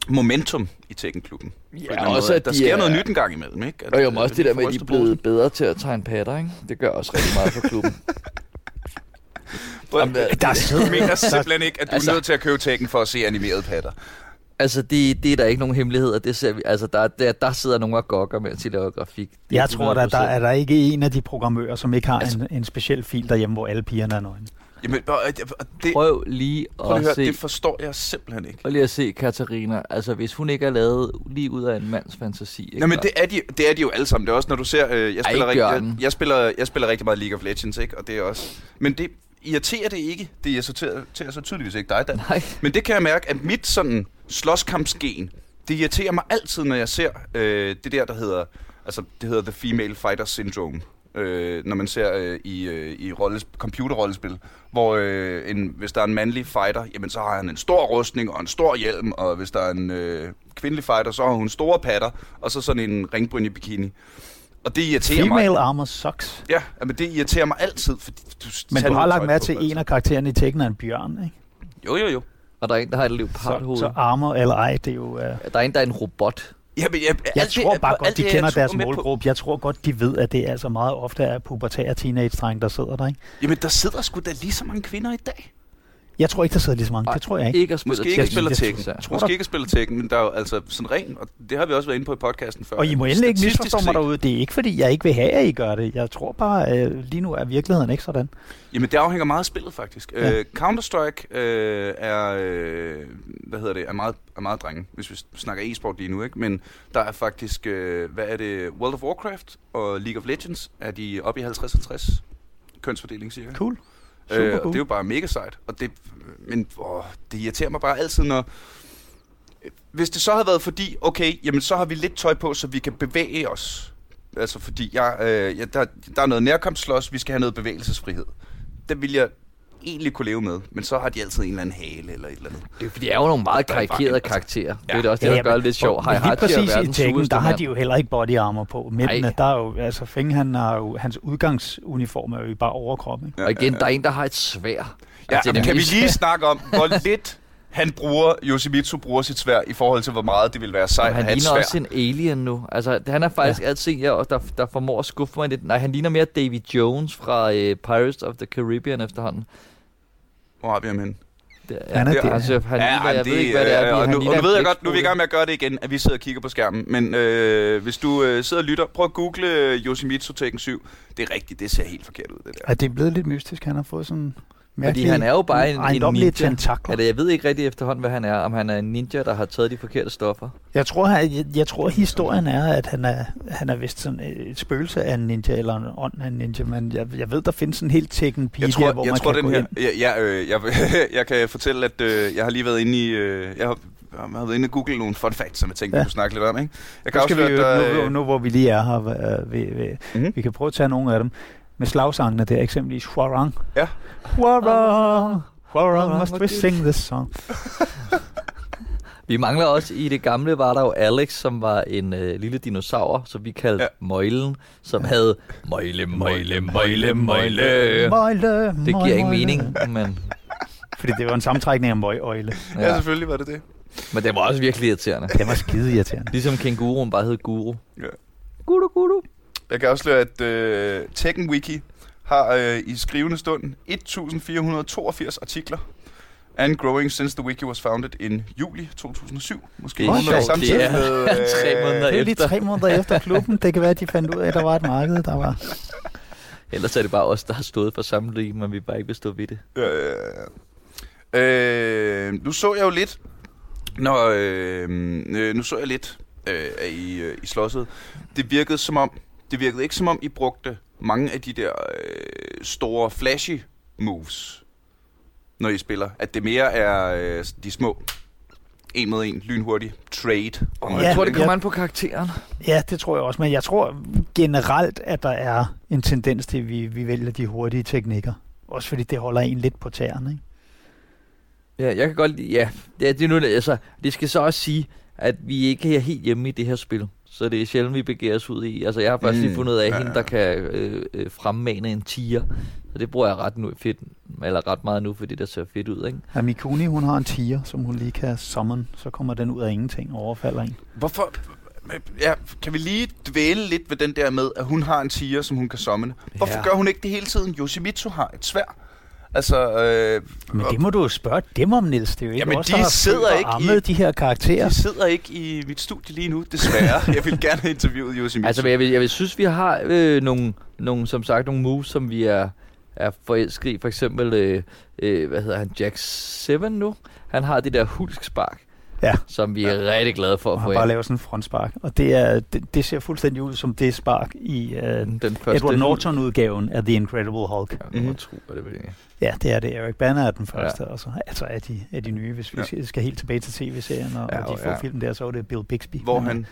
momentum i Tekken-klubben? Anden også måde. at der de sker er- noget nyt en gang imellem, ikke? At, Og jo, øh, men også det der med, at de er blevet bedre til at tegne patter, ikke? Det gør også rigtig meget for klubben. Jamen, Der er jeg sidder- mener simpelthen ikke, at du Altså- er nødt til at købe Tekken for at se animerede patter. Altså, det, det er der ikke nogen hemmeligheder. Det ser vi. Altså, der, der, der sidder nogen og gokker, mens de laver grafik. Det Jeg tror, der, der 100%. er der ikke en af de programmører, som ikke har Altså- en, en speciel fil derhjemme, hvor alle pigerne er nøgne. Jamen, og det, Prøv lige prøv lige at at høre, se... det forstår jeg simpelthen ikke. Prøv lige at se Katarina. Altså, hvis hun ikke er lavet lige ud af en mands fantasi. Ikke? Nå, men det er, de, det er de jo alle sammen. Det er også, når du ser... Øh, jeg, Ej, spiller ikke rigtig, jeg, jeg, spiller, jeg spiller rigtig meget League of Legends, ikke? Og det er også... Men det irriterer det ikke. Det irriterer så tydeligvis ikke dig, Dan. Nej. Men det kan jeg mærke, at mit sådan slåskampsgen, det irriterer mig altid, når jeg ser øh, det der, der hedder... Altså, det hedder The Female Fighter Syndrome. Øh, når man ser øh, i, øh, i rolles, computerrollespil, hvor øh, en, hvis der er en mandlig fighter, jamen så har han en stor rustning og en stor hjelm, og hvis der er en øh, kvindelig fighter, så har hun store patter, og så sådan en ringbryn i bikini. Og det irriterer mig. Female armor sucks. Ja, men det irriterer mig altid, fordi du Men du har lagt mærke til, altså. en af karaktererne i Tekken er en bjørn, ikke? Jo, jo, jo. Og der er en, der har et Så, leopardhoved. så armor eller ej, det er jo... Uh... Der er en, der er en robot. Ja, men jeg, Jeg alt det- tror bare alt godt, de det er kender deres målgruppe. Jeg tror godt, de ved, at det altså meget ofte er pubertære teenage-drenge, der sidder der, ikke? Jamen, der sidder sgu da lige så mange kvinder i dag. Jeg tror ikke, der sidder lige så mange. Nej, Det tror jeg ikke. Ikke at spille Måske ikke spiller Tekken. jeg tror, Måske ikke spiller Tekken, men der er jo altså sådan ren, og det har vi også været inde på i podcasten før. Og I må endelig ikke misforstå mig derude. Det er ikke, fordi jeg ikke vil have, at I gør det. Jeg tror bare, øh, lige nu er virkeligheden ikke sådan. Jamen, det afhænger meget af spillet, faktisk. Ja. Uh, Counter-Strike uh, er, uh, hvad hedder det, er meget, er meget drenge, hvis vi snakker e-sport lige nu, ikke? Men der er faktisk, uh, hvad er det, World of Warcraft og League of Legends, er de oppe i 50-50 kønsfordeling, cirka. Cool. Øh, og det er jo bare mega sejt. Og det, men åh, det irriterer mig bare altid, når... Hvis det så havde været fordi, okay, jamen så har vi lidt tøj på, så vi kan bevæge os. Altså fordi, jeg, øh, jeg, der, der er noget nærkampsslås, vi skal have noget bevægelsesfrihed. Det vil jeg egentlig kunne leve med, men så har de altid en eller anden hale eller et eller andet. Det er, fordi det er jo nogle meget er karikerede en- karakterer. Det Ja. er det også det, der gør det lidt sjovt. Men lige er præcis i Tekken, der har de jo heller ikke body armor på. Nej. der er jo, altså Feng, han har jo, hans udgangsuniform er jo bare overkrop, ikke? Og igen, der er en, der har et svær. Ja, Altså, altså, det er kan vi lige snakke om, hvor lidt han bruger, Yoshimitsu bruger sit svær i forhold til, hvor meget det vil være sejt at han have et ligner svær. også en alien nu. Altså, han er faktisk ja. altid jeg, der, der formår at skuffe mig lidt. Nej, han ligner mere Davy Jones fra uh, Pirates of the Caribbean efterhånden. Hvor har vi ham henne? Han Det, er det, altså, han Ja, ligner, jeg det, ved ikke, hvad det er. øh, Og han nu, nu ved jeg godt, nu er vi i gang med at gøre det igen, at vi sidder og kigger på skærmen. Men øh, hvis du øh, sidder og lytter, prøv at google øh, Yoshimitsu Tekken 7. Det er rigtigt, det ser helt forkert ud, det der. Ja, det er blevet lidt mystisk. Han har fået sådan Mærkelige, han er jo bare en- en ninja. tentakler. Altså, jeg ved ikke rigtig efterhånden, hvad han er. Om han er en ninja, der har taget de forkerte stoffer. Jeg tror, han, jeg, jeg tror, historien er, at han er, han er vist sådan et spøgelse af en ninja, eller en ånd af en ninja, men jeg, jeg ved, der findes en helt tekken pige Jeg tror, her, hvor jeg man tror kan den gå her... ind. Ja, ja, øh, jeg, jeg kan fortælle, at øh, jeg har lige været inde i... Øh, jeg har, jeg har været inde og google nogle fun facts, som jeg tænkte, Ja. vi kunne snakke lidt om. Ikke? Jeg kan Nu, skal vi, afsløre, at der, nu, øh, nu, hvor vi lige er her, øh, vi, vi, Mhm. vi kan prøve at tage nogle af dem. Med slagsangene der, eksempelvis Hwarang. Ja. Hwarang, Hwarang, must we sing this song. Vi mangler også, i det gamle var der jo Alex, som var en øh, lille dinosaur, som vi kaldte Ja. Møjlen, som havde Møjle, Møjle, Møjle, Møjle. Møjle, Det giver ikke mening, men, Fordi det var en sammentrækning af møgøjle. ja, ja. selvfølgelig var det det. men det var også virkelig irriterende. Det var skide irriterende. Ligesom kænguruen bare hed Guru. Ja. Guru, Guru. Jeg kan afsløre, at øh, Tekken Wiki har øh, i skrivende stund 1482 artikler and growing since the wiki was founded in juli 2007. Måske Det er sjovt, samtidig det er med, øh, tre måneder Det er lige efter. tre måneder efter klubben. Det kan være, at de fandt ud af, at der var et marked, der var... Ellers er det bare os, der har stået for sammenligning, men vi bare ikke vil stå ved det. Ja, ja, ja. Øh, nu så jeg jo lidt, når, øh, øh, nu så jeg lidt øh, i, øh, i slåsset. Det virkede som om, det virkede ikke som om, I brugte mange af de der øh, store flashy moves, når I spiller. At det mere er øh, de små, en mod en, lynhurtig, trade. Oh, Ja, jeg tror, det kommer ja. an på karakteren. Ja, det tror jeg også, men jeg tror generelt, at der er en tendens til, at vi, vi vælger de hurtige teknikker. Også fordi det holder en lidt på tæerne, ikke? Ja, jeg kan godt lide, ja, det, er- det, er nu, altså, det skal så også sige, at vi ikke er helt hjemme i det her spil. Så det er sjældent, vi begiver os ud i. Altså, jeg har faktisk Mm, lige fundet af, ja, hende, der kan øh, øh, fremmane en tiger. Så det bruger jeg ret, nu, fedt, eller ret meget nu, fordi det ser fedt ud, ikke? Ja, Mikuni, hun har en tiger, som hun lige kan summon. Så kommer den ud af ingenting og overfalder en. Hvorfor... Ja, kan vi lige dvæle lidt ved den der med, at hun har en tiger, som hun kan summone? Hvorfor Ja. gør hun ikke det hele tiden? Yoshimitsu har et svær. Altså, øh, Men det må du jo spørge dem om, Niels. Det er jo ikke Jamen, os, de der sidder ikke i- de her karakterer. De sidder ikke i mit studie lige nu, desværre. Jeg vil gerne have interviewet Yoshimitsu. Altså, jeg vil, jeg vil synes, vi har øh, nogle, nogle, som sagt, nogle moves, som vi er, er forelsket i. For eksempel, øh, øh, hvad hedder han, Jack 7 nu? Han har det der hulkspark, Ja. som vi er ja. rigtig glade for at har få bare ind. lavet sådan en frontspark. Og det, er, det, det ser fuldstændig ud som det spark i uh, Den første Edward Norton-udgaven af The Incredible Hulk. Ja, mm. tro, hvad det vil jeg. Ja, det er det. Eric Banner er den første, ja. og så altså er de, er de nye. Hvis vi Ja. skal, helt tilbage til tv-serien og, Ja, og de få ja. film der, så er det Bill Bixby. Hvor han...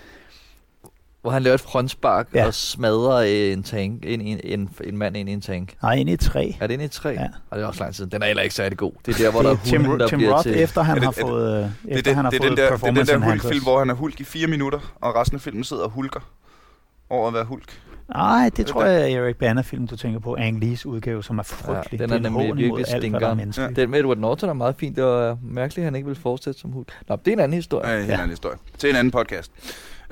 Hvor han laver et frontspark Ja. og smadrer øh, en tank, en, en, en, en mand ind i en tank. Nej, ind i tre. Er det inde i et træ? Ja. Og det er også lang tid. Den er heller ikke særlig god. Det er der, hvor der er det er Tim, hunden, der Tim bliver Roth, til... efter han det- har det- fået, øh, Det er, efter den, han har det fået den der, det er den der hulk-film, hvor han er hulk i fire minutter, og resten af filmen sidder og hulker over at være hulk. Nej, det tror jeg er Eric Banner-film, du tænker på. Ang Lees udgave, som er frygtelig. den er Det en nemlig virkelig alt, er stinker. menneskeligt. Den med Edward Norton er meget fint. Det var mærkeligt, at han ikke ville fortsætte som hund. Nå, det er en anden historie. Ja, en Ja. anden historie. Til en anden podcast.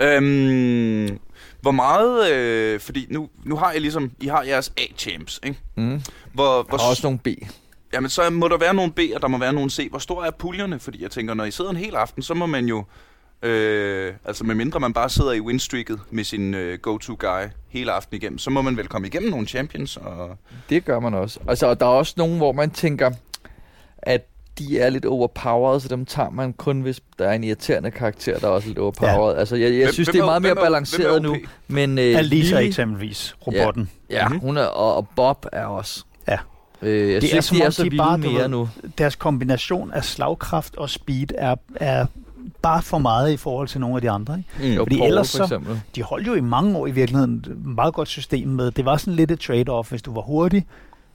Øhm, hvor meget... Øh, fordi nu, nu har jeg ligesom... I har jeres A-champs, ikke? Mm. Hvor, Der hvor, er også nogle B. Jamen, så må der være nogle B, og der må være nogle C. Hvor store er puljerne? Fordi jeg tænker, når I sidder en hel aften, så må man jo... Øh, altså, medmindre man bare sidder i winstreaket med sin øh, go-to-guy hele aften igennem, så må man vel komme igennem nogle champions. Og... Det gør man også. Altså, og der er også nogen, hvor man tænker, at de er lidt overpowered, så dem tager man kun, hvis der er en irriterende karakter, der er også lidt overpowered. Ja. Altså, jeg, jeg Hvem- synes, hvem det er er- meget mere hvem er- balanceret hvem er nu. Men øh, Alisa Lily- eksempelvis, robotten. Ja, Mhm. hun er, og, og Bob er også. Ja. Øh, jeg Det er synes, som de er så de bare, mere ved, nu. Deres kombination af slagkraft og speed er, er bare for meget i forhold til nogle af de andre. Ikke? Mm. Fordi Paul, ellers for så- eksempel. De holdt jo i mange år i virkeligheden et meget godt system med, det var sådan lidt et trade-off. Hvis du var hurtig,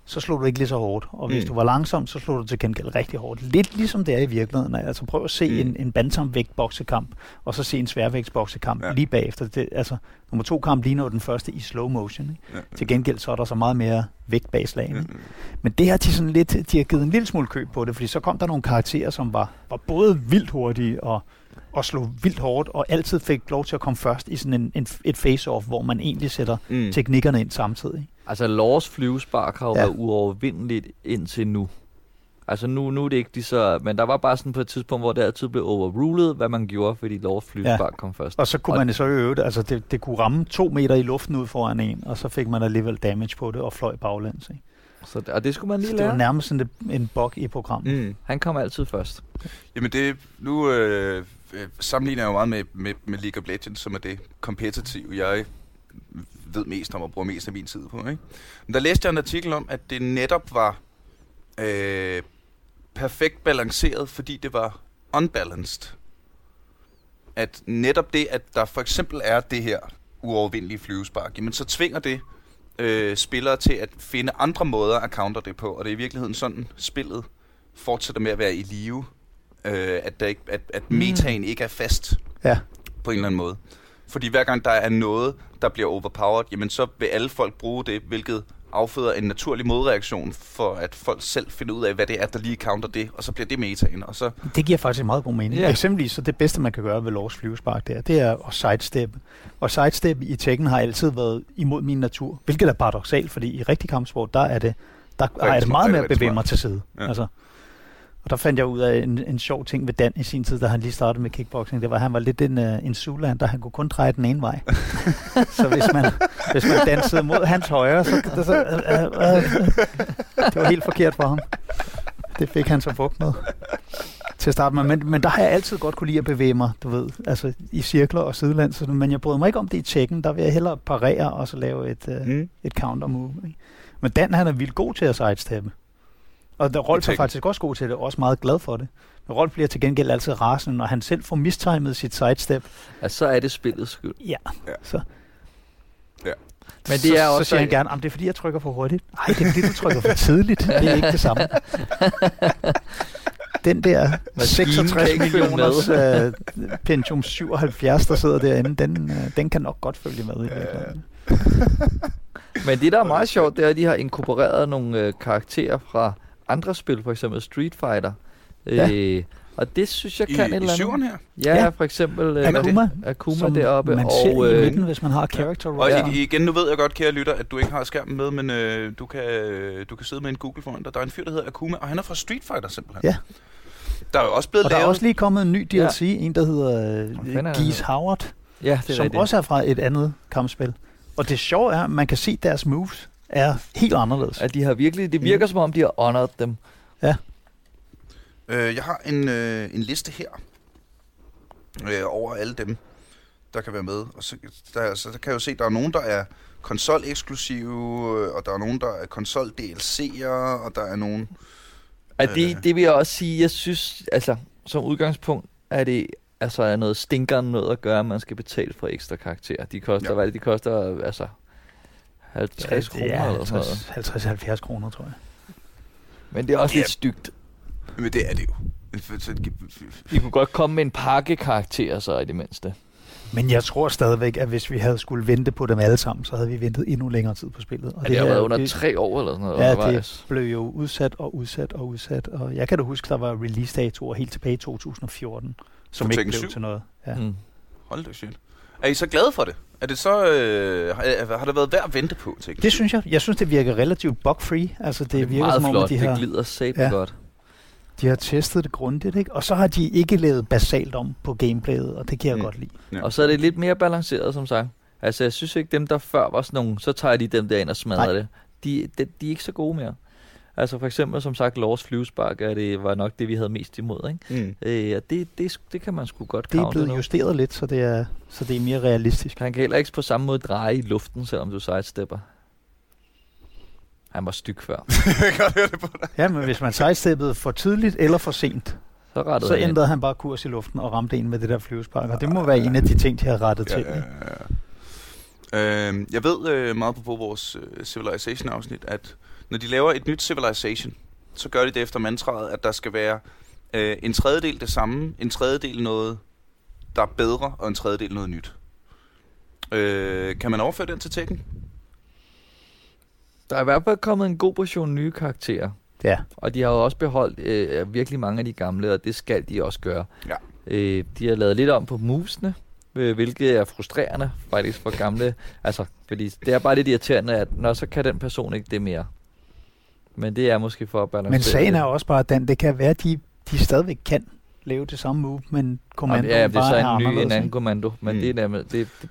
så slog du ikke lige så hårdt. Og hvis Mm. du var langsom, så slog du til gengæld rigtig hårdt. Lidt ligesom det er i virkeligheden. Altså prøv at se Mm. en, en bantamvægt boksekamp, og så se en sværvægtsboksekamp Ja. ja. lige bagefter. Det, altså, nummer to kamp ligner den første i slow motion. Ikke? Ja. Til gengæld så er der så meget mere vægt bag slagene. Mm. Men det har de sådan lidt, de har givet en lille smule køb på det, fordi så kom der nogle karakterer, som var, var både vildt hurtige og, og slog vildt hårdt, og altid fik lov til at komme først i sådan en, en, et face-off, hvor man egentlig sætter Mm. teknikkerne ind samtidig. Altså, Lors flyvespark har jo Ja. været uovervindeligt indtil nu. Altså, nu, nu er det ikke de så... Men der var bare sådan på et tidspunkt, hvor det altid blev overrulet, hvad man gjorde, fordi Lors flyvespark ja. kom først. Og så kunne Og- man så i øvrigt, altså det, det kunne ramme to meter i luften ud foran en, og så fik man alligevel damage på det og fløj baglæns. Ikke? Så, og det skulle man lige Det var lære. nærmest sådan en, en bug i programmet. Mm. Han kom altid først. Jamen det, nu øh, øh, sammenligner jeg jo meget med, med, med League of Legends, som er det kompetitive, jeg ved mest om og bruger mest af min tid på. Ikke? Men der læste jeg en artikel om, at det netop var øh, perfekt balanceret, fordi det var unbalanced. At netop det, at der for eksempel er det her uovervindelige flyvespark, jamen så tvinger det øh, spillere til at finde andre måder at counter det på, og det er i virkeligheden sådan, spillet fortsætter med at være i live, øh, at, der ikke, at, at Mm. metaen ikke er fast Ja. på en eller anden måde. Fordi hver gang der er noget, der bliver overpowered, jamen så vil alle folk bruge det, hvilket afføder en naturlig modreaktion for at folk selv finder ud af, hvad det er, der lige counter det, og så bliver det metaen, og så Det giver faktisk meget god mening. Ja. Yeah. Eksempelvis så det bedste, man kan gøre ved Lors flyvespark der, det er at sidestep. Og sidestep i Tekken har altid været imod min natur, hvilket er paradoxalt, fordi i rigtig kampsport, der er det, der er det meget med at rigtig bevæge mig til side. Ja. Altså, og der fandt jeg ud af en, en sjov ting ved Dan i sin tid, da han lige startede med kickboxing. Det var, at han var lidt en, uh, en Zuland, der han kunne kun dreje den ene vej. så hvis man, hvis man dansede mod hans højre, så, så, så uh, uh, det var helt forkert for ham. Det fik han så bukt med til at starte med. Men, men der har jeg altid godt kunne lide at bevæge mig, du ved, altså i cirkler og sidelands. Så- Men jeg bryder mig ikke om det i tjekken. Der vil jeg hellere parere og så lave et, uh, mm. et counter move. Ikke? Men Dan han er vildt god til at sidesteppe. Og der, Rolf er faktisk også god til det, og også meget glad for det. Men Rolf bliver til gengæld altid rasende, når han selv får mistimet sit sidestep. Altså, så er det spillets skyld. Ja, Ja. så, Men så, det er så også... siger han gerne, at det er fordi, jeg trykker for hurtigt. Nej, det er fordi, du trykker for tidligt. Det er ikke det samme. Den der Maskinen 66 kan ikke følge millioners uh, Pentium 77, der sidder derinde, den, uh, den kan nok godt følge med. I virkeligheden. Men det, der er meget sjovt, det er, at de har inkorporeret nogle øh, karakterer fra andre spil, for eksempel Street Fighter. Ja. Øh, og det synes jeg I, kan et i eller syveren andet. her. Ja, Ja. for eksempel øh, Akuma, Akuma som deroppe. man og, ser i øh, midten, hvis man har character Og roll. Ja. ja. igen, nu ved jeg godt, kære lytter, at du ikke har skærmen med, men øh, du, kan, du kan sidde med en Google foran dig. Der er en fyr, der hedder Akuma, og han er fra Street Fighter simpelthen. Ja. Der er jo også blevet Og der er lavet... også lige kommet en ny DLC, Ja. ja. en der hedder øh, Geese det? Howard, ja, det er som rigtigt. også er fra et andet kampspil. Og det sjove er, at man kan se, deres moves er helt anderledes. At de har virkelig, det virker som om, de har honored dem. Øh, jeg har en, øh, en liste her øh, over alle dem, der kan være med. Og så, der, så der kan jeg jo se, at der er nogen, der er konsol-eksklusive, øh, og der er nogen, der er konsol-DLC'er, og der er nogen... At Øh. det, det vil jeg også sige, jeg synes, altså, som udgangspunkt, er det altså er noget stinker noget at gøre, at man skal betale for ekstra karakterer. De koster, Ja. ja. hvad er det, de koster, altså, 50 kroner eller sådan noget. 50-70 kroner, tror jeg. Men det er også Det er- lidt stygt. Men det er det jo. Vi kunne godt komme med en pakke karakterer så i det mindste. Men jeg tror stadigvæk, at hvis vi havde skulle vente på dem alle sammen, så havde vi ventet endnu længere tid på spillet. Og Og det har her- været under det tre år eller sådan noget Ja, undervejs. blev jo udsat og udsat og udsat. Og jeg kan da huske, der var release-datoer helt tilbage i 2014, som For ikke blev 7? til noget. Ja. Mm. Hold da shit. Er I så glade for det? Er det så... Øh, har, har det været værd at vente på, tænker Det synes jeg. Jeg synes, det virker relativt bug-free. Altså, det, Det er virker meget som om, flot, at de det har, glider sat Ja. godt. de har testet det grundigt. Ikke? Og så har de ikke lavet basalt om på gameplayet, og det kan jeg Mm. mm. godt lide. Ja. Og så er det lidt mere balanceret, som sagt. Altså, jeg synes ikke, dem der før var sådan nogle, så tager de dem der ind og smadrer Nej. det. De, de, de er ikke så gode mere. Altså for eksempel, som sagt, Lors flyvespark er det, var nok det, vi havde mest imod. Ikke? Mm. Øh, og det, det, det kan man sgu godt Det er blevet nu. justeret lidt, så det er, så det er mere realistisk. Han kan heller ikke på samme måde dreje i luften, selvom du sidestepper. Han var styg før. jeg kan godt høre det på dig. Ja, men hvis man sidesteppede for tidligt eller for sent, Så rettede så han ind. ændrede han bare kurs i luften og ramte en med det der flyvespark. Og det må være en af de ting, de har rettet Ja, til. ja, ikke? ja. Øh, jeg ved øh, meget på, på vores øh, Civilization-afsnit, at når de laver et nyt Civilization, så gør de det efter mantraet, at der skal være øh, en tredjedel det samme, en tredjedel noget, der er bedre, og en tredjedel noget nyt. Øh, kan man overføre den til Tekken? Der er i hvert fald kommet en god portion nye karakterer. Ja. Og de har jo også beholdt øh, virkelig mange af de gamle, og det skal de også gøre. Ja. Øh, de har lavet lidt om på movesene, øh, hvilket er frustrerende faktisk for gamle. Altså, fordi det er bare lidt irriterende, at når så kan den person ikke det mere. Men det er måske for at balancere Men sagen er også bare, at den, det kan være, at de, de stadigvæk kan lave det samme move, men kommandoen ja, det er bare så er en ny, en anden kommando. Men Mm. det, er, nemlig- det, det,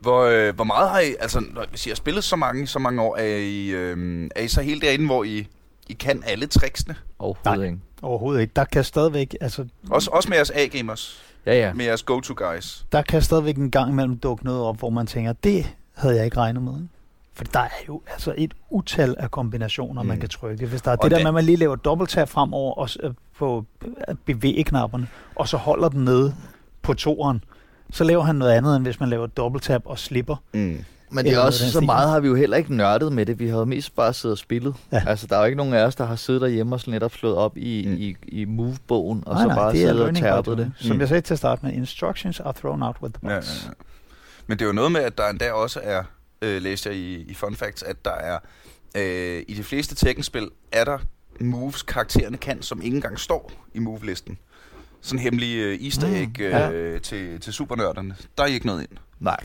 Hvor, øh, hvor meget har I, altså når, hvis I har spillet så mange, så mange år, er I, øh, er I så helt derinde, hvor I, I kan alle tricksene? Overhovedet Nej. ikke. Overhovedet ikke. Der kan stadigvæk, altså, Også, også med jeres A-gamers, Ja, ja. med jeres go-to-guys. der kan stadigvæk en gang imellem dukke noget op, hvor man tænker, det havde jeg ikke regnet med. Ikke? For der er jo altså et utal af kombinationer, mm. man kan trykke. Hvis der er Og det der med, at man lige laver dobbelttap fremover og, øh, på øh, bevæge-knapperne, og så holder den nede på toeren, så laver han noget andet, end hvis man laver dobbelttap og slipper. Mm. Men det er også, så meget har vi jo heller ikke nørdet med det. Vi har jo mest bare siddet og spillet. Ja. Altså, der er jo ikke nogen af os, der har siddet derhjemme og så netop slået op i, Mm. i, i move-bogen, og nej, så nej, bare det siddet og tærpet det. Som Mm. jeg sagde til at starte med, instructions are thrown out with the Ja, ja, box. ja. Men det er jo noget med, at der endda også er, øh, læste jeg i, i Fun Facts, at der er, øh, i de fleste Tekken-spil, er der moves, karaktererne kan, som ikke engang står i move-listen. Sådan en hemmelig øh, easter Mm, egg øh, ja. til, til supernørderne. Der er I ikke noget ind. Nej.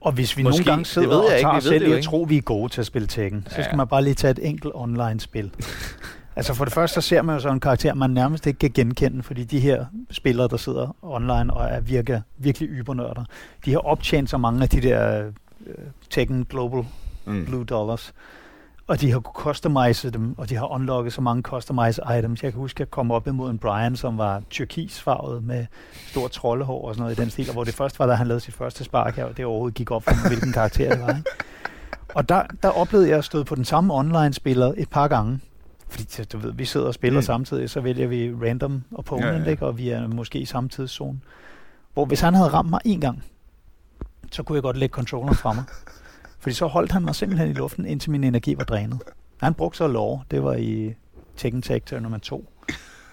Og hvis vi Måske. nogle gange sidder ved jeg og ikke. tager ved selv det i jo at ikke. tro, vi er gode til at spille Tekken, så Ja. skal man bare lige tage et enkelt online-spil. altså for det første, så ser man jo så en karakter, man nærmest ikke kan genkende, fordi de her spillere, der sidder online og er virker, virkelig ybernørder, de har optjent så mange af de der Tekken Global Mm. Blue Dollars, og de har kunne customize dem, og de har unlocket så mange customize items. Jeg kan huske, at jeg kom op imod en Brian, som var turkisfarvet med stort troldehår og sådan noget i den stil, og hvor det først var, da han lavede sit første spark her, og det overhovedet gik op for mig, hvilken karakter det var. Ikke? Og der, der oplevede jeg at støde på den samme online-spiller et par gange. Fordi du ved, vi sidder og spiller Mm. samtidig, så vælger vi random opponent, ja. ja. Ikke? og vi er måske i samme tidszone. Hvor hvis han havde ramt mig en gang, så kunne jeg godt lægge controlleren fra mig. Fordi så holdt han mig simpelthen i luften, indtil min energi var drænet. Han brugte så lov. Det var i Tekken Tag nummer 2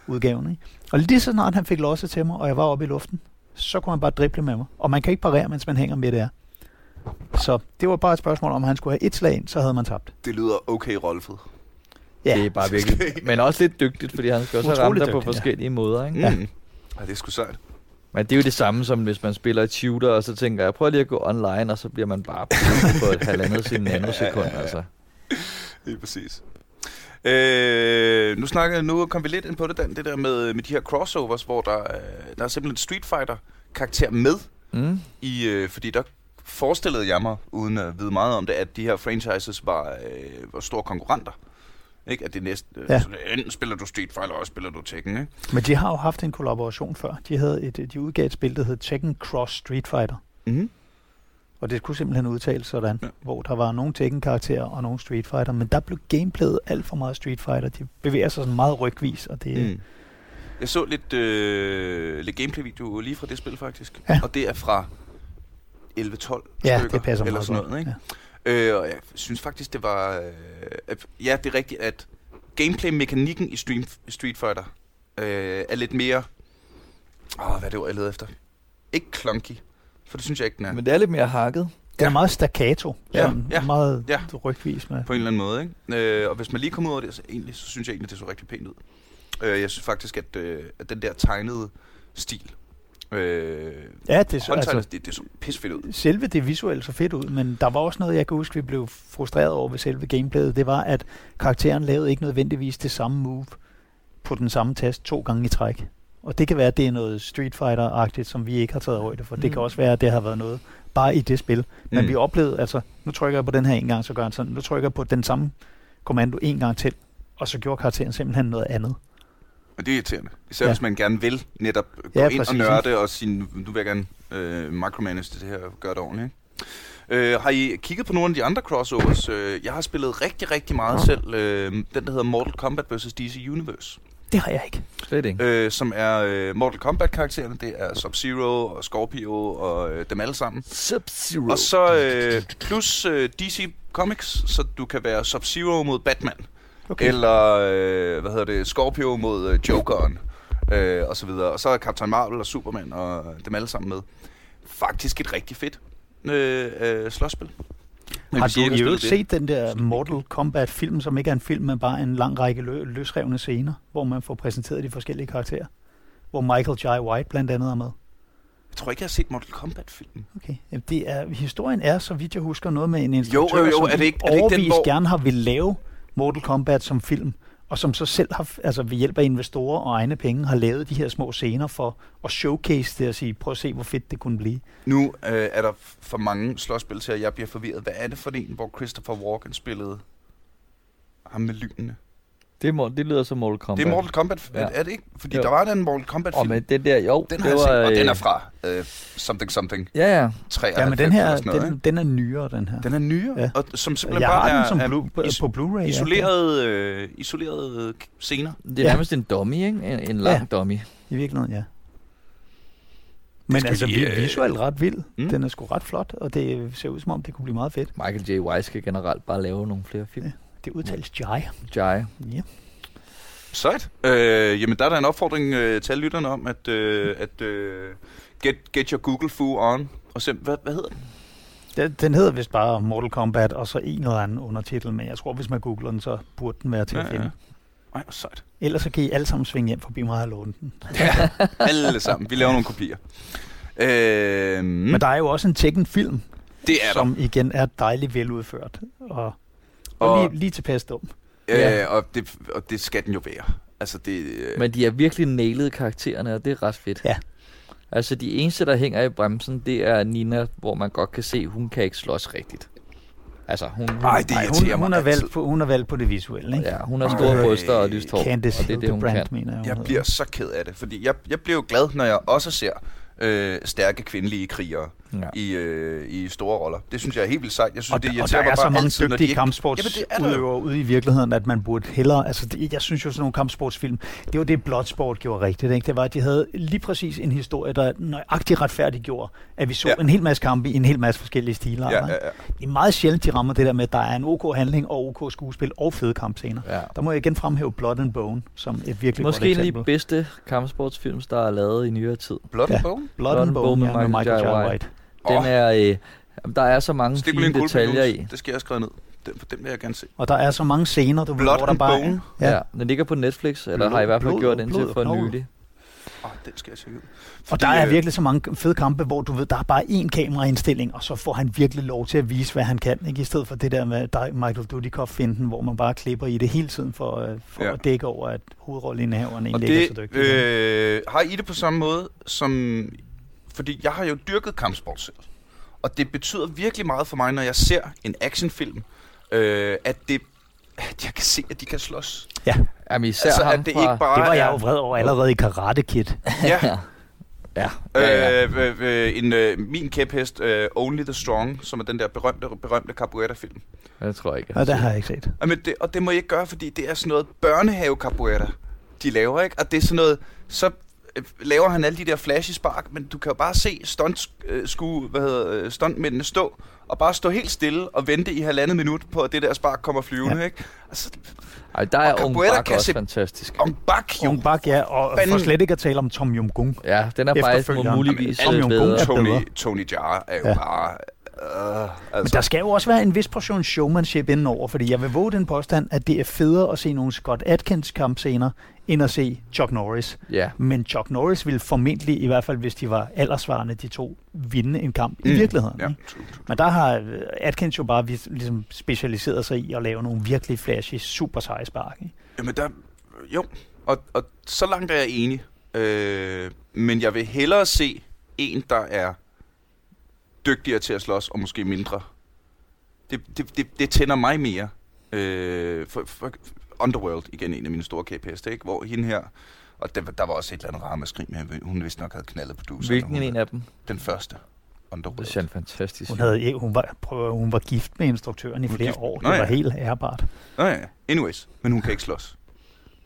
udgaven. Ikke? Og lige så snart han fik losset til mig, og jeg var oppe i luften, så kunne han bare drible med mig. Og man kan ikke parere, mens man hænger med det her. Så det var bare et spørgsmål, om han skulle have et slag ind, så havde man tabt. Det lyder okay, Rolfed. Ja. Det er bare virkelig... Men også lidt dygtigt, fordi han skal også have ramt dig på dygtig, ja. forskellige måder, ikke? Ja. Mm. ja, det er sgu sejt. Men det er jo det samme som hvis man spiller et shooter, og så tænker jeg, prøv lige at gå online, og så bliver man bare på et halvandet sin nanosekund, altså. Lige præcis. Øh, nu snakker nu kom vi lidt ind på det, Dan, det der med, med de her crossovers, hvor der, øh, der er simpelthen en Street Fighter karakter med Mm. i, øh, fordi der forestillede jeg mig, uden at vide meget om det, at de her franchises var, øh, var store konkurrenter. Ikke? At det næste, øh, Ja. så enten spiller du Street Fighter, eller også spiller du Tekken, ikke? Men de har jo haft en kollaboration før. De, havde et, de udgav et spil, der hed Tekken Cross Street Fighter. Mm-hmm. Og det kunne simpelthen udtales sådan, Ja. hvor der var nogle Tekken-karakterer og nogle Street Fighter, men der blev gameplayet alt for meget Street Fighter. De bevæger sig sådan meget rygvis, og det, mm. Jeg så lidt, øh, lidt gameplay-video lige fra det spil, faktisk. Ja. Og det er fra 11-12 ja, stykker, det passer eller sådan noget, ikke? Ja. Øh, og jeg synes faktisk, det var... Øh, ja, det er rigtigt, at gameplay-mekanikken i Street, Street Fighter øh, er lidt mere... Åh, hvad er det ord, jeg leder efter? Ikke clunky, for det synes jeg ikke, den er. Men det er lidt mere hakket. Den er meget staccato, Ja, sådan ja, meget ja. rygvis med. På en eller anden måde, ikke? Øh, og hvis man lige kommer ud af det, så, egentlig, så synes jeg egentlig, det så rigtig pænt ud. Øh, jeg synes faktisk, at, øh, at den der tegnede stil... Øh, Ja, det så, altså, det, det så pissefedt ud. selve det visuelle så fedt ud, men der var også noget, jeg kan huske, vi blev frustreret over ved selve gameplayet. Det var, at karakteren lavede ikke nødvendigvis det samme move på den samme tast to gange i træk. Og det kan være, at det er noget Street Fighter-agtigt, som vi ikke har taget højde for. Mm. Det kan også være, at det har været noget bare i det spil. Men mm. vi oplevede, altså, nu trykker jeg på den her en gang, så gør han sådan. Nu trykker jeg på den samme kommando en gang til, og så gjorde karakteren simpelthen noget andet. Og det er irriterende. Især ja. Ja. hvis man gerne vil netop gå Ja, ind præcis, og nørde og sige, nu vil jeg gerne øh, micromanage det her og gøre det ordentligt. Ikke? Øh, har I kigget på nogle af de andre crossovers? Øh, jeg har spillet rigtig, rigtig meget selv. Øh, den, der hedder Mortal Kombat vs. DC Universe. Det har jeg ikke. Slet ikke. Øh, som er øh, Mortal Kombat-karaktererne. Det er Sub-Zero og Scorpio og øh, dem alle sammen. Sub-Zero. Og så øh, plus øh, DC Comics, så du kan være Sub-Zero mod Batman. Okay. Eller, øh, hvad hedder det, Scorpio mod øh, Jokeren, øh, og så videre. Og så er Captain Marvel og Superman og dem alle sammen med. Faktisk et rigtig fedt øh, øh, slåsspil. Men Har du I øvrigt set den der Mortal Kombat-film, som ikke er en film, men bare en lang række lø- løsrevne scener, hvor man får præsenteret de forskellige karakterer? Hvor Michael Jai White blandt andet er med. Jeg tror ikke, jeg har set Mortal Kombat-filmen. Okay. Jamen, Det er, historien er, så vidt jeg husker, noget med en Jo, instruktør, jo, jo, som er det ikke- er det ikke den, hvor- gerne har vil lave Mortal Kombat som film, og som så selv har, altså ved hjælp af investorer og egne penge, har lavet de her små scener for at showcase det og sige, prøv at se, hvor fedt det kunne blive. Nu øh, er der for mange slåsspil til, at jeg bliver forvirret. Hvad er det for en, hvor Christopher Walken spillede ham med lynene? Det, må, det lyder som Mortal Kombat. Det er Mortal Kombat, Ja. ja. er det ikke? Fordi Jo. der var den Mortal Kombat Og film. men den der, jo, den det har jeg var, set, og den øh, er fra øh, something something Ja, ja. 93 Ja, men den her, noget, den, ikke? den er nyere, den her. Den er nyere, Ja. ja. og som simpelthen Jeg bare har er, den som er blu- på, is- på Blu-ray. ja. isolerede, øh, isolerede k- scener. Det er Ja. nærmest en dummy, ikke? En, en lang dummy. I virkeligheden, ja. Men altså, vi, øh, visuelt ret vild. mm. Mm. Den er sgu ret flot, og det ser ud som om, det kunne blive meget fedt. Michael J. Weiss skal generelt bare lave nogle flere film. Ja. Det udtales Jai. Jai. Ja. Sejt. Øh, jamen, der er der en opfordring øh, til alle lytterne om, at, øh, at øh, get, get your Google Fu on. Og se, hvad, hvad hedder den? Den, den hedder vist bare Mortal Kombat, og så en eller anden undertitel, men jeg tror, hvis man googler den, så burde den være til at finde. Ej, hvor sejt. Ellers så kan I alle sammen svinge hjem forbi mig og låne den. Ja, alle sammen. Vi laver nogle kopier. Øh, Men der er jo også en Tekken-film, det er der. som igen er dejligt veludført, og, og, Og- lige, lige tilpas dum. Øh, og, det, og det skal den jo være. Altså, det... Øh, Men de er virkelig nailet karaktererne, og det er ret fedt. Ja. Altså, de eneste, der hænger i bremsen, det er Nina, hvor man godt kan se, hun kan ikke slås rigtigt. Altså, hun, hun, Ej, det Ej, irriterer hun, hun, er valgt på, hun er valgt på det visuelle, ikke? ja, hun har store Ej. bryster og lyst hår, og det er det, hun kan. Hildebrand, mener jeg, hun Jeg bliver så ked af det, fordi jeg, jeg bliver jo glad, når jeg også ser øh, stærke kvindelige krigere Ja. i, øh, i store roller. Det synes jeg er helt vildt sejt. Jeg synes, og, det der, og irriterer der er så bare mange altid, når de dygtige er kampsportsudøvere ude i virkeligheden, at man burde hellere... Altså, det, jeg synes jo, sådan nogle kampsportsfilm, det var det, Bloodsport gjorde rigtigt. Ikke? Det var, at de havde lige præcis en historie, der nøjagtigt retfærdiggjorde, at vi så Ja. ja. en hel masse kampe i en hel masse forskellige stilarter. Ja, ja, ja. Det er meget sjældent, de rammer det der med, at der er en OK handling og OK skuespil og fede kampscener. Ja. Der må jeg igen fremhæve Blood and Bone som et virkelig Måske godt en af eksempel. de bedste kampsportsfilm, der er lavet i nyere tid. Blood Ja. and Bone? Blood and Bone, ja, med Michael J. White. Den Åh, er, øh, der er så mange stik fine detaljer i. Det skal jeg skrive ned. Den, den vil jeg gerne se. Og der er så mange scener, du ved, Blood hvor der bare Bone? Ja. Ja. ja, den ligger på Netflix, eller Blod- har i hvert fald blod- gjort indtil blod- for nylig. Åh, den skal jeg tjekke ud. Og der er øh, virkelig så mange fede kampe, hvor du ved, der er bare én kameraindstilling, og så får han virkelig lov til at vise, hvad han kan. Ikke? I stedet for det der med dig, Michael Dudikoff-finden, hvor man bare klipper i det hele tiden for, øh, for Ja. at dække over, at hovedrolleindehaveren Og egentlig ikke er så det, dygtig. øh, har I det på samme måde som... Fordi jeg har jo dyrket kampsport selv. Og det betyder virkelig meget for mig, når jeg ser en actionfilm, øh, at, det, at jeg kan se, at de kan slås. Jamen især altså, ham at det fra... ikke bare det var jeg jo vred over allerede i Karate Kid. Ja, ja. Ja, ja. Øh, øh, øh, en, øh, min kæphest, øh, Only the Strong, som er den der berømte, berømte capoeira-film. Jeg tror ikke. Og det har jeg ikke set. Jamen det, og det må jeg ikke gøre, fordi det er sådan noget børnehave capoeira, de laver, ikke? Og det er sådan noget, så øh, laver han alle de der flashy spark, men du kan jo bare se stunt, øh, sku, hvad hedder, øh, stuntmændene stå, og bare stå helt stille og vente i halvandet minut på, at det der spark kommer flyvende, ja. Ikke? Altså, Ej, der er Og Ung Bak også se- fantastisk. om bak, jo. Jon Bak, ja, og Fanden. for slet ikke at tale om Tom Yum Gung. Ja, den er faktisk muligvis Jamen, øh, Ung bedre. Tony. Tony Jaa er jo ja. Ja. Bare... Øh, Men altså, der skal jo også være en vis portion showmanship indenover, fordi jeg vil våge den påstand, at det er federe at se nogle Scott Atkins kampscener, end at se Chuck Norris. Ja, Men Chuck Norris ville formentlig, i hvert fald hvis de var aldersvarende, de to, vinde en kamp mm. i virkeligheden. ikke? true. Men der har øh, Atkins jo bare ligesom specialiseret sig i at lave nogle virkelig flashy, super seje spark. Ikke? Jamen der, jo, og, og så langt er jeg enig. Øh, men jeg vil hellere se en, der er dygtigere til at slås, og måske mindre. Det, det, det, det tænder mig mere. Øh, for, for Underworld, igen en af mine store kæpheste, ikke? hvor hende her, og der, der var også et eller andet ramaskrig med, hun vist nok havde knaldet på dusen. hvilken en af dem? Den første. Det Underworld. er fantastisk. Hun, havde, ikke- hun, var, prøv, hun var gift med instruktøren i Hun var flere gift- år. Det Nå var ja. helt ærbart. Nå ja, anyways. Men hun kan ikke slås.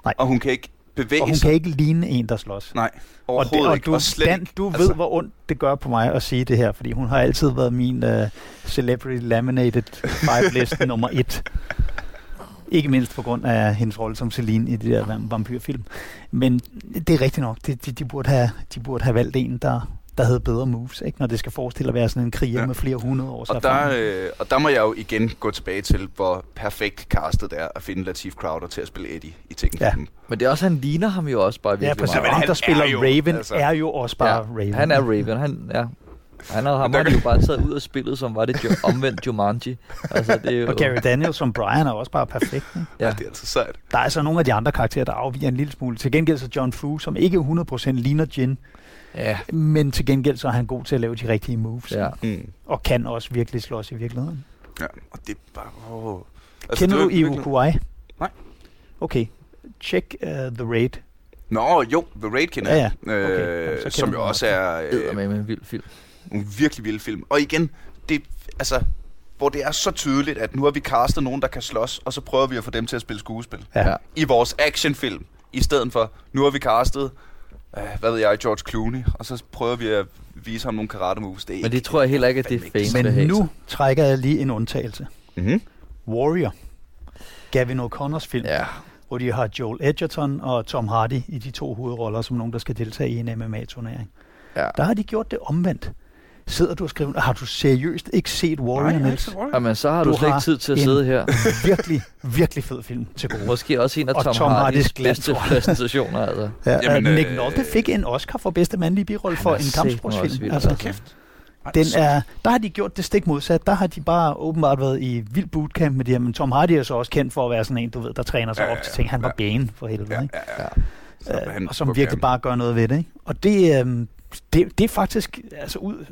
Nej. Og hun kan ikke bevæge Og hun sig. kan ikke ligne en, der slås. Nej, Og, overhovedet det, og ikke. du, og slet Dan, ikke. du Altså- ved, hvor ondt det gør på mig at sige det her, fordi hun har altid været min uh, Celebrity Laminated Five-liste nummer et. Ikke mindst på grund af hendes rolle som Celine i de der vam- vampyrfilm. Men det er rigtigt nok. De, de, de, burde, have, de burde have valgt en, der, der havde bedre moves, ikke? når det skal forestille at være sådan en kriger Ja. ja. med flere hundrede års Og der, øh, og der må jeg jo igen gå tilbage til, hvor perfekt castet er at finde Latif Crowder til at spille Eddie i Tekken. Ja. Men det er også, han ligner ham jo også bare Ja, virkelig præcis. men meget. Ham, han der spiller er jo, Raven, altså- er jo også bare Ja, Raven. Han er Raven. Han, ja. Han har, ham jo bare taget ud af spillet, som var det jo omvendt Jumanji. Altså, det er jo, Og Gary Daniels som Brian er også bare perfekt. Ikke? Ja. ja. Det er altså sejt. Der er altså nogle af de andre karakterer, der afviger en lille smule. Til gengæld så John Fu, som ikke 100% ligner Jin, ja, men til gengæld så er han god til at lave de rigtige moves. ja. Mm. Og kan også virkelig slås i virkeligheden. Ja, og det er bare... Oh. Altså, Kender du Ivo virkelig- Kuwai? Nej. Okay. Check uh, The Raid. Nå, jo, The Raid kender Ja, ja. Okay, Øh, jamen, kender som jo også er øh, med en vild film. en virkelig vild film. Og igen, det altså hvor det er så tydeligt, at nu har vi castet nogen, der kan slås, og så prøver vi at få dem til at spille skuespil. Ja. I vores actionfilm, i stedet for, nu har vi castet, øh, hvad ved jeg, George Clooney, og så prøver vi at vise ham nogle karate moves. Det er Men det tror jeg heller ikke, at det er fans Men have. nu trækker jeg lige en undtagelse. Mm-hmm. Warrior. Gavin O'Connors film. Ja, hvor de har Joel Edgerton og Tom Hardy i de to hovedroller som nogen, der skal deltage i en MMA-turnering. ja. Der har de gjort det omvendt. Sidder du og skriver, har du seriøst ikke set Warrior, Niels? Jamen, så har du, Du slet har ikke tid til at sidde her. virkelig, virkelig fed film til gode. Måske også en af Og Tom, Tom Hardys bedste præstationer, altså. Ja, Jamen, Jamen, Nick øh, Nolte fik en Oscar for bedste mandlige birolle for en kampsportsfilm. Altså, altså. Kæft. Den er, der har de gjort det stik modsat. Der har de bare åbenbart været i vild bootcamp med det her. Men Tom Hardy er så også kendt for at være sådan en, du ved, der træner sig Ja, op til ting. Han var ja. Bane for helvede. Ja, ikke? ja, ja. Ja. Så han øh, og som virkelig bare gør noget ved det. Ikke? Og det, øh, det, det er faktisk, altså ud,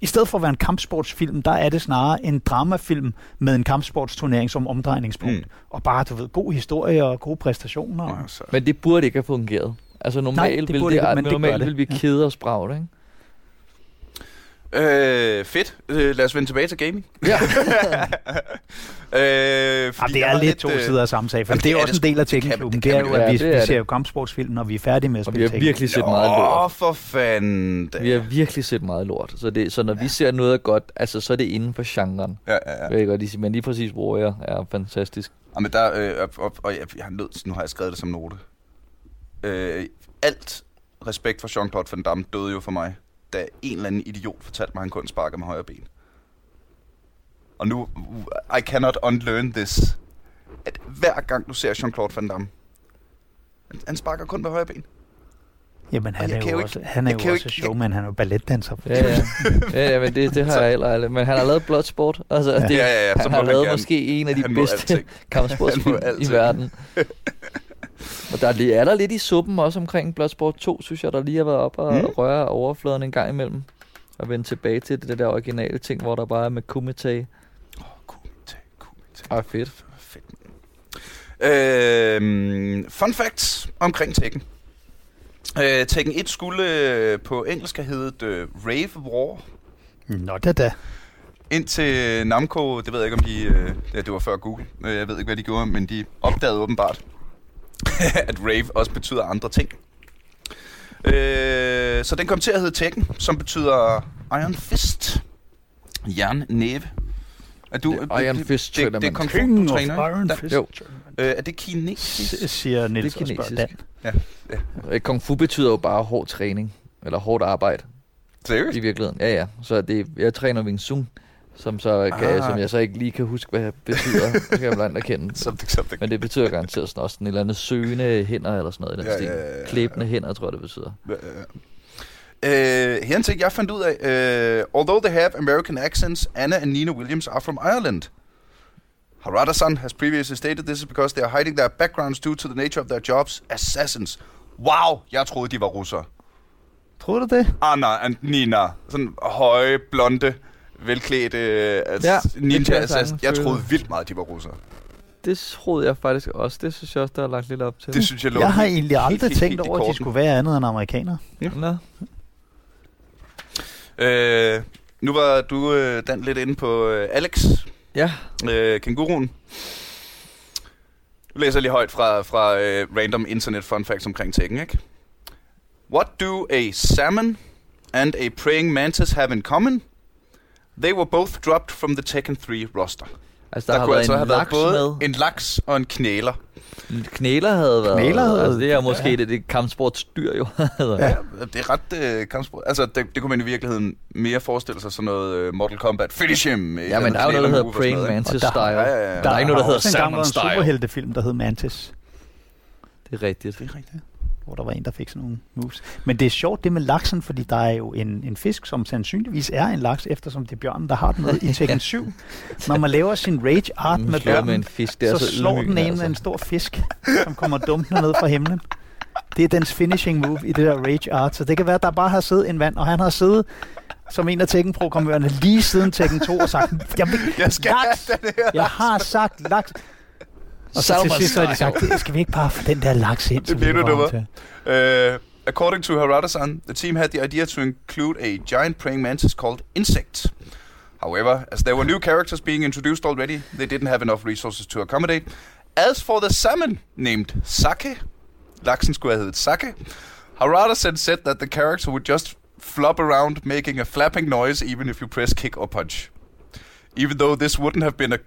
i stedet for at være en kampsportsfilm, der er det snarere en dramafilm med en kampsportsturnering som omdrejningspunkt. Mm. Og bare, du ved, god historie og gode præstationer. Ja. så. Men det burde ikke have fungeret. Altså normalt det vil burde det, ikke, men det gør normalt det. vil vi kede os bragt, ikke? Øh, fedt. Øh, lad os vende tilbage til gaming. Ja. øh, Jamen, det jeg er lidt to øh, sider af samme sag, for jamen, det er det er også det en del af sgu. Det det Det, er vi jo, at vi, Ja, vi er ser jo kampsportsfilm, når vi er færdige med at Og vi spille har virkelig set meget Åh, lort. for fanden. da. Vi har virkelig set meget lort. Så, det, så når vi ser noget godt, altså så er det inden for genren. Ja, ja, ja. Vil jeg godt lige sige. Men lige præcis Warrior er fantastisk. Ja, men der, øh, og, og, og jeg, jeg har nødt, nu har jeg skrevet det som note. Øh, alt respekt for Jean-Claude Van Damme døde jo for mig, da en eller anden idiot fortalte mig, at han kun sparker med højre ben. Og nu, I cannot unlearn this. At hver gang du ser Jean-Claude Van Damme, han, han sparker kun med højre ben. Jamen, han er jo også, han er jo også ikke- showman, han er jo balletdanser. Ja, ja. ja, ja men det, det har jeg heller aldrig. Men han har lavet Bloodsport. Altså, Ja. det, Ja, ja, ja, så han har han lavet gerne- måske en af de bedste kampsportsfilm i verden. Og der er, er der lidt i suppen også omkring Bloodsport 2, synes jeg, der lige har været op og Mm. røre overfladen en gang imellem. Og vende tilbage til det der originale ting, hvor der bare er med Kumite. Åh, Kumite, Kumite. Ah, fedt. Fedt. Øh, fun facts omkring Tekken. Øh, Tekken 1 skulle øh, på engelsk have heddet øh, Rave War. Nå da da. Indtil Namco, det ved jeg ikke om de, øh, ja, det var før Google, øh, jeg ved ikke hvad de gjorde, men de opdagede åbenbart, at Rave også betyder andre ting. Øh, så den kom til at hedde Tekken, som betyder Iron Fist. Jernnæve. Er du, Det er Iron Fist, det, træner det, det er man. kung fu, du træner. Iron Dan- Fist. Jo. Øh, er det kinesisk? S- siger Niels Det er og spørger kinesisk. Dan. Øh, Kung Fu betyder jo bare hård træning. Eller hårdt arbejde Seriøst? i virkeligheden. Ja, ja. Så det, jeg træner Wing Chun, som, så kan, Ah. som jeg så ikke lige kan huske, hvad det betyder. det kan jeg blandt erkende. Something, something. Men det betyder garanteret sådan også et eller andet søgende hænder eller sådan noget i den Ja, stil. ja, ja, ja. Klæbende hænder, tror jeg, det betyder. Uh, her en ting, jeg fandt ud af. Uh, although they have American accents, Anna and Nina Williams are from Ireland. Harada-san has previously stated this is because they are hiding their backgrounds due to the nature of their jobs. Assassins. Wow, jeg troede, de var russere. Tror du det? Anna og Nina. Sådan høje, blonde, velklædte uh, Ja, ja, ninja sagtens Jeg føle. troede vildt meget, de var russere. Det troede jeg faktisk også. Det synes jeg også, der er lagt lidt op til. Det synes jeg lå Jeg har helt- egentlig aldrig helt, helt, tænkt helt over, at de skulle være andet end amerikanere. Nå. Øh, nu var du, øh, Dan, lidt inde på øh, Alex, Ja, øh, kænguruen. Du læser lige højt fra, fra øh, random internet fun facts omkring Tekken, ikke? What do a salmon and a praying mantis have in common? They were both dropped from the Tekken 3 roster. altså der, Der, har kunne været altså en have været laks både med. en laks og en knæler. En knæler havde været... Knæler havde- altså, det er måske ja. det, det kampsportsdyr jo. altså. Ja. Det er ret øh, kampsport. Altså, det, det kunne man i virkeligheden mere forestille sig sådan noget øh, Mortal Kombat. Finish him! ja, men der er jo noget, der hedder Praying Mantis Og der- Style. Ja, ja, ja. Der er ikke noget, der hedder også engang Salmon været en Style. superheltefilm, der hed Mantis. Det er rigtigt. Det er rigtigt. Hvor der var en, der fik sådan nogle moves. Men det er sjovt det med laksen, fordi der er jo en, en fisk, som sandsynligvis er en laks, eftersom det er bjørnen, der har den med i Tekken 7. Når man laver sin rage art med slår med bjørnen, en fisk, det er så, så, slår den ydmygende, ene med en stor fisk, som kommer dumpende ned fra himlen. Det er dens finishing move i det der rage art. Så det kan være, at der bare har siddet en mand, og han har siddet som en af Tekken-programmørerne lige siden Tekken 2 og sagt, jeg, vil, Jeg skal laks, jeg har sagt laks. Og så til sidst har de sagt, "Det skal vi ikke bare få den der laks ind? Det bliver kan du få ham dummer. til?" Uh, according to Harada-san, the team had the idea to include a giant praying mantis called Insect. However, as there were new characters being introduced already, they didn't have enough resources to accommodate. As for the salmon named Sake, laksen skulle have heddet Sake, Harada-san said that the character would just flop around making a flapping noise even if you press kick or punch. Even though this wouldn't have been a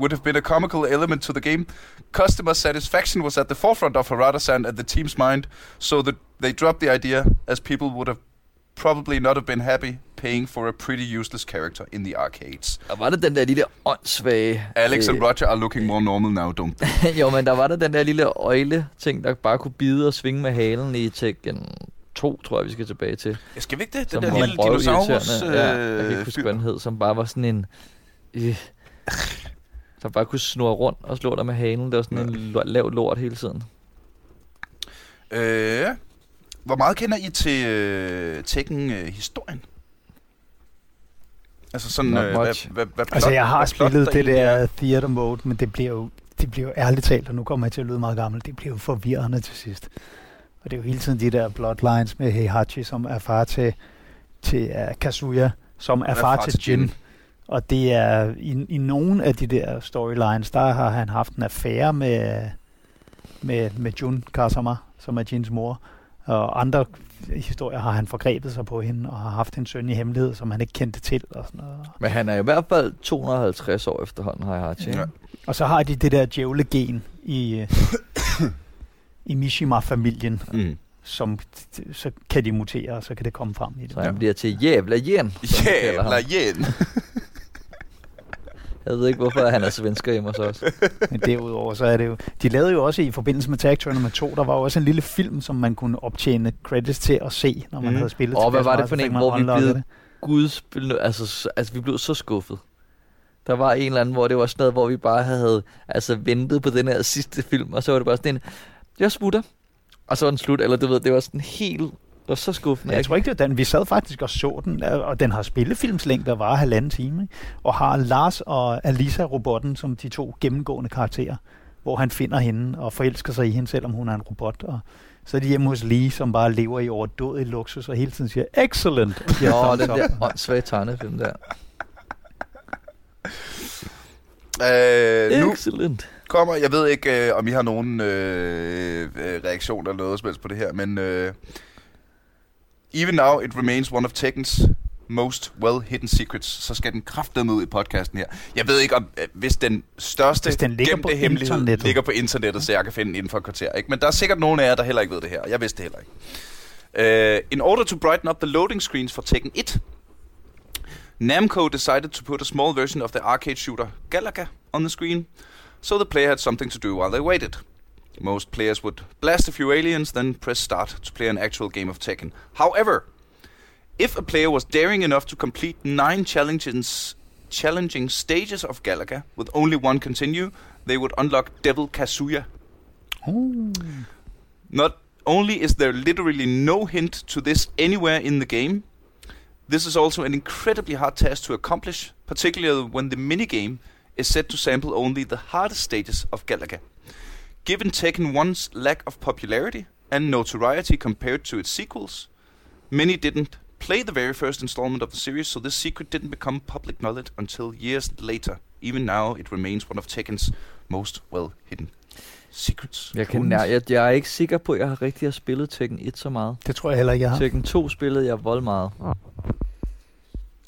would have been a comical element to the game, customer satisfaction was at the forefront of Harada-san and the team's mind, so that they dropped the idea, as people would have probably not have been happy paying for a pretty useless character in the arcades. Og var det den der lille åndssvage... Alex øh, and Roger are looking more normal now, don't they? jo, men der var der den der lille øjle-ting, der bare kunne bide og svinge med halen i Tekken 2, tror jeg, vi skal tilbage til. Ja, skal vi ikke det? Den Som der lille dinosaurus... røvirriterende. ja, jeg kan øh, ikke huske, fyr. hvad den hed, som bare var sådan en... Øh, som bare kunne snurre rundt og slå dig med halen. Det var sådan en lo- lav lort hele tiden. Øh, hvor meget kender I til øh, Tekken-historien? Altså sådan, Not øh, hvad, hvad, hvad, Altså, jeg har hvad plot spillet der det er? der theater mode, men det bliver jo, det bliver jo ærligt talt, og nu kommer jeg til at lyde meget gammel, det bliver jo forvirrende til sidst. Og det er jo hele tiden de der bloodlines med Heihachi, som er far til, til uh, Kazuya, som er far, til Jin. Og det er i, i nogle af de der storylines, der har han haft en affære med, med, med Jun Kasama, som er Jins mor. Og andre historier har han forgrebet sig på hende, og har haft en søn i hemmelighed, som han ikke kendte til. Og sådan noget. Men han er i hvert fald 250 år efterhånden, har jeg haft. Ja. Og så har de det der djævle-gen i, i Mishima-familien, Mm. som så kan de mutere, og så kan det komme frem i det. Så han bliver til jævla jen. Jævla jen. Jeg ved ikke, hvorfor han er svensker hjemme hos os. Men derudover, så er det jo... De lavede jo også i forbindelse med Tag Tournament 2, der var jo også en lille film, som man kunne optjene credits til at se, når man Mhm. havde spillet. Og hvad var det for en, hvor vi blev- det. Gud altså, altså, vi blev så skuffet. Der var en eller anden, hvor det var sådan noget, hvor vi bare havde altså, ventet på den her sidste film, og så var det bare sådan en, jeg smutter, og så var den slut, eller du ved, det var sådan helt, det var så skuffende. Jeg tror ikke, det var den. Vi sad faktisk og så den, og den har spillefilmslængde, der var halvanden time, ikke? og har Lars og Alisa-robotten som de to gennemgående karakterer, hvor han finder hende og forelsker sig i hende, selvom hun er en robot. Og så er de hjemme hos Lee, som bare lever i overdådig luksus og hele tiden siger, excellent! Thumbs den der åndssvage tegnefilm der. Øh, nu Excellent. kommer, jeg ved ikke, øh, om I har nogen øh, øh, reaktion eller noget som helst på det her, men øh, even now it remains one of Tekken's most well-hidden secrets, så skal den kraftedeme ud i podcasten her. Jeg ved ikke, om øh, hvis den største Hvis den ligger gemte på hemmelighed internettet. ligger på internettet, så jeg kan finde den inden for et kvarter. Ikke? Men der er sikkert nogen af jer, der heller ikke ved det her, jeg vidste det heller ikke. Uh, in order to brighten up the loading screens for Tekken 1, Namco decided to put a small version of the arcade shooter Galaga on the screen, so the player had something to do while they waited. Most players would blast a few aliens, then press start to play an actual game of Tekken. However, if a player was daring enough to complete nine challenges, challenging stages of Galaga with only one continue, they would unlock Devil Kazuya. Not only is there literally no hint to this anywhere in the game, this is also an incredibly hard task to accomplish, particularly when the minigame is set to sample only the hardest stages of Galaga. Given Tekken 1's lack of popularity and notoriety compared to its sequels, many didn't play the very first installment of the series, so this secret didn't become public knowledge until years later. Even now, it remains one of Tekken's most well hidden secrets. Jeg, kan, nær, jeg, jeg er ikke sikker på, at jeg har rigtig har spillet Tekken 1 så meget. Det tror jeg heller ikke, jeg har. Tekken 2 spillede jeg vold meget.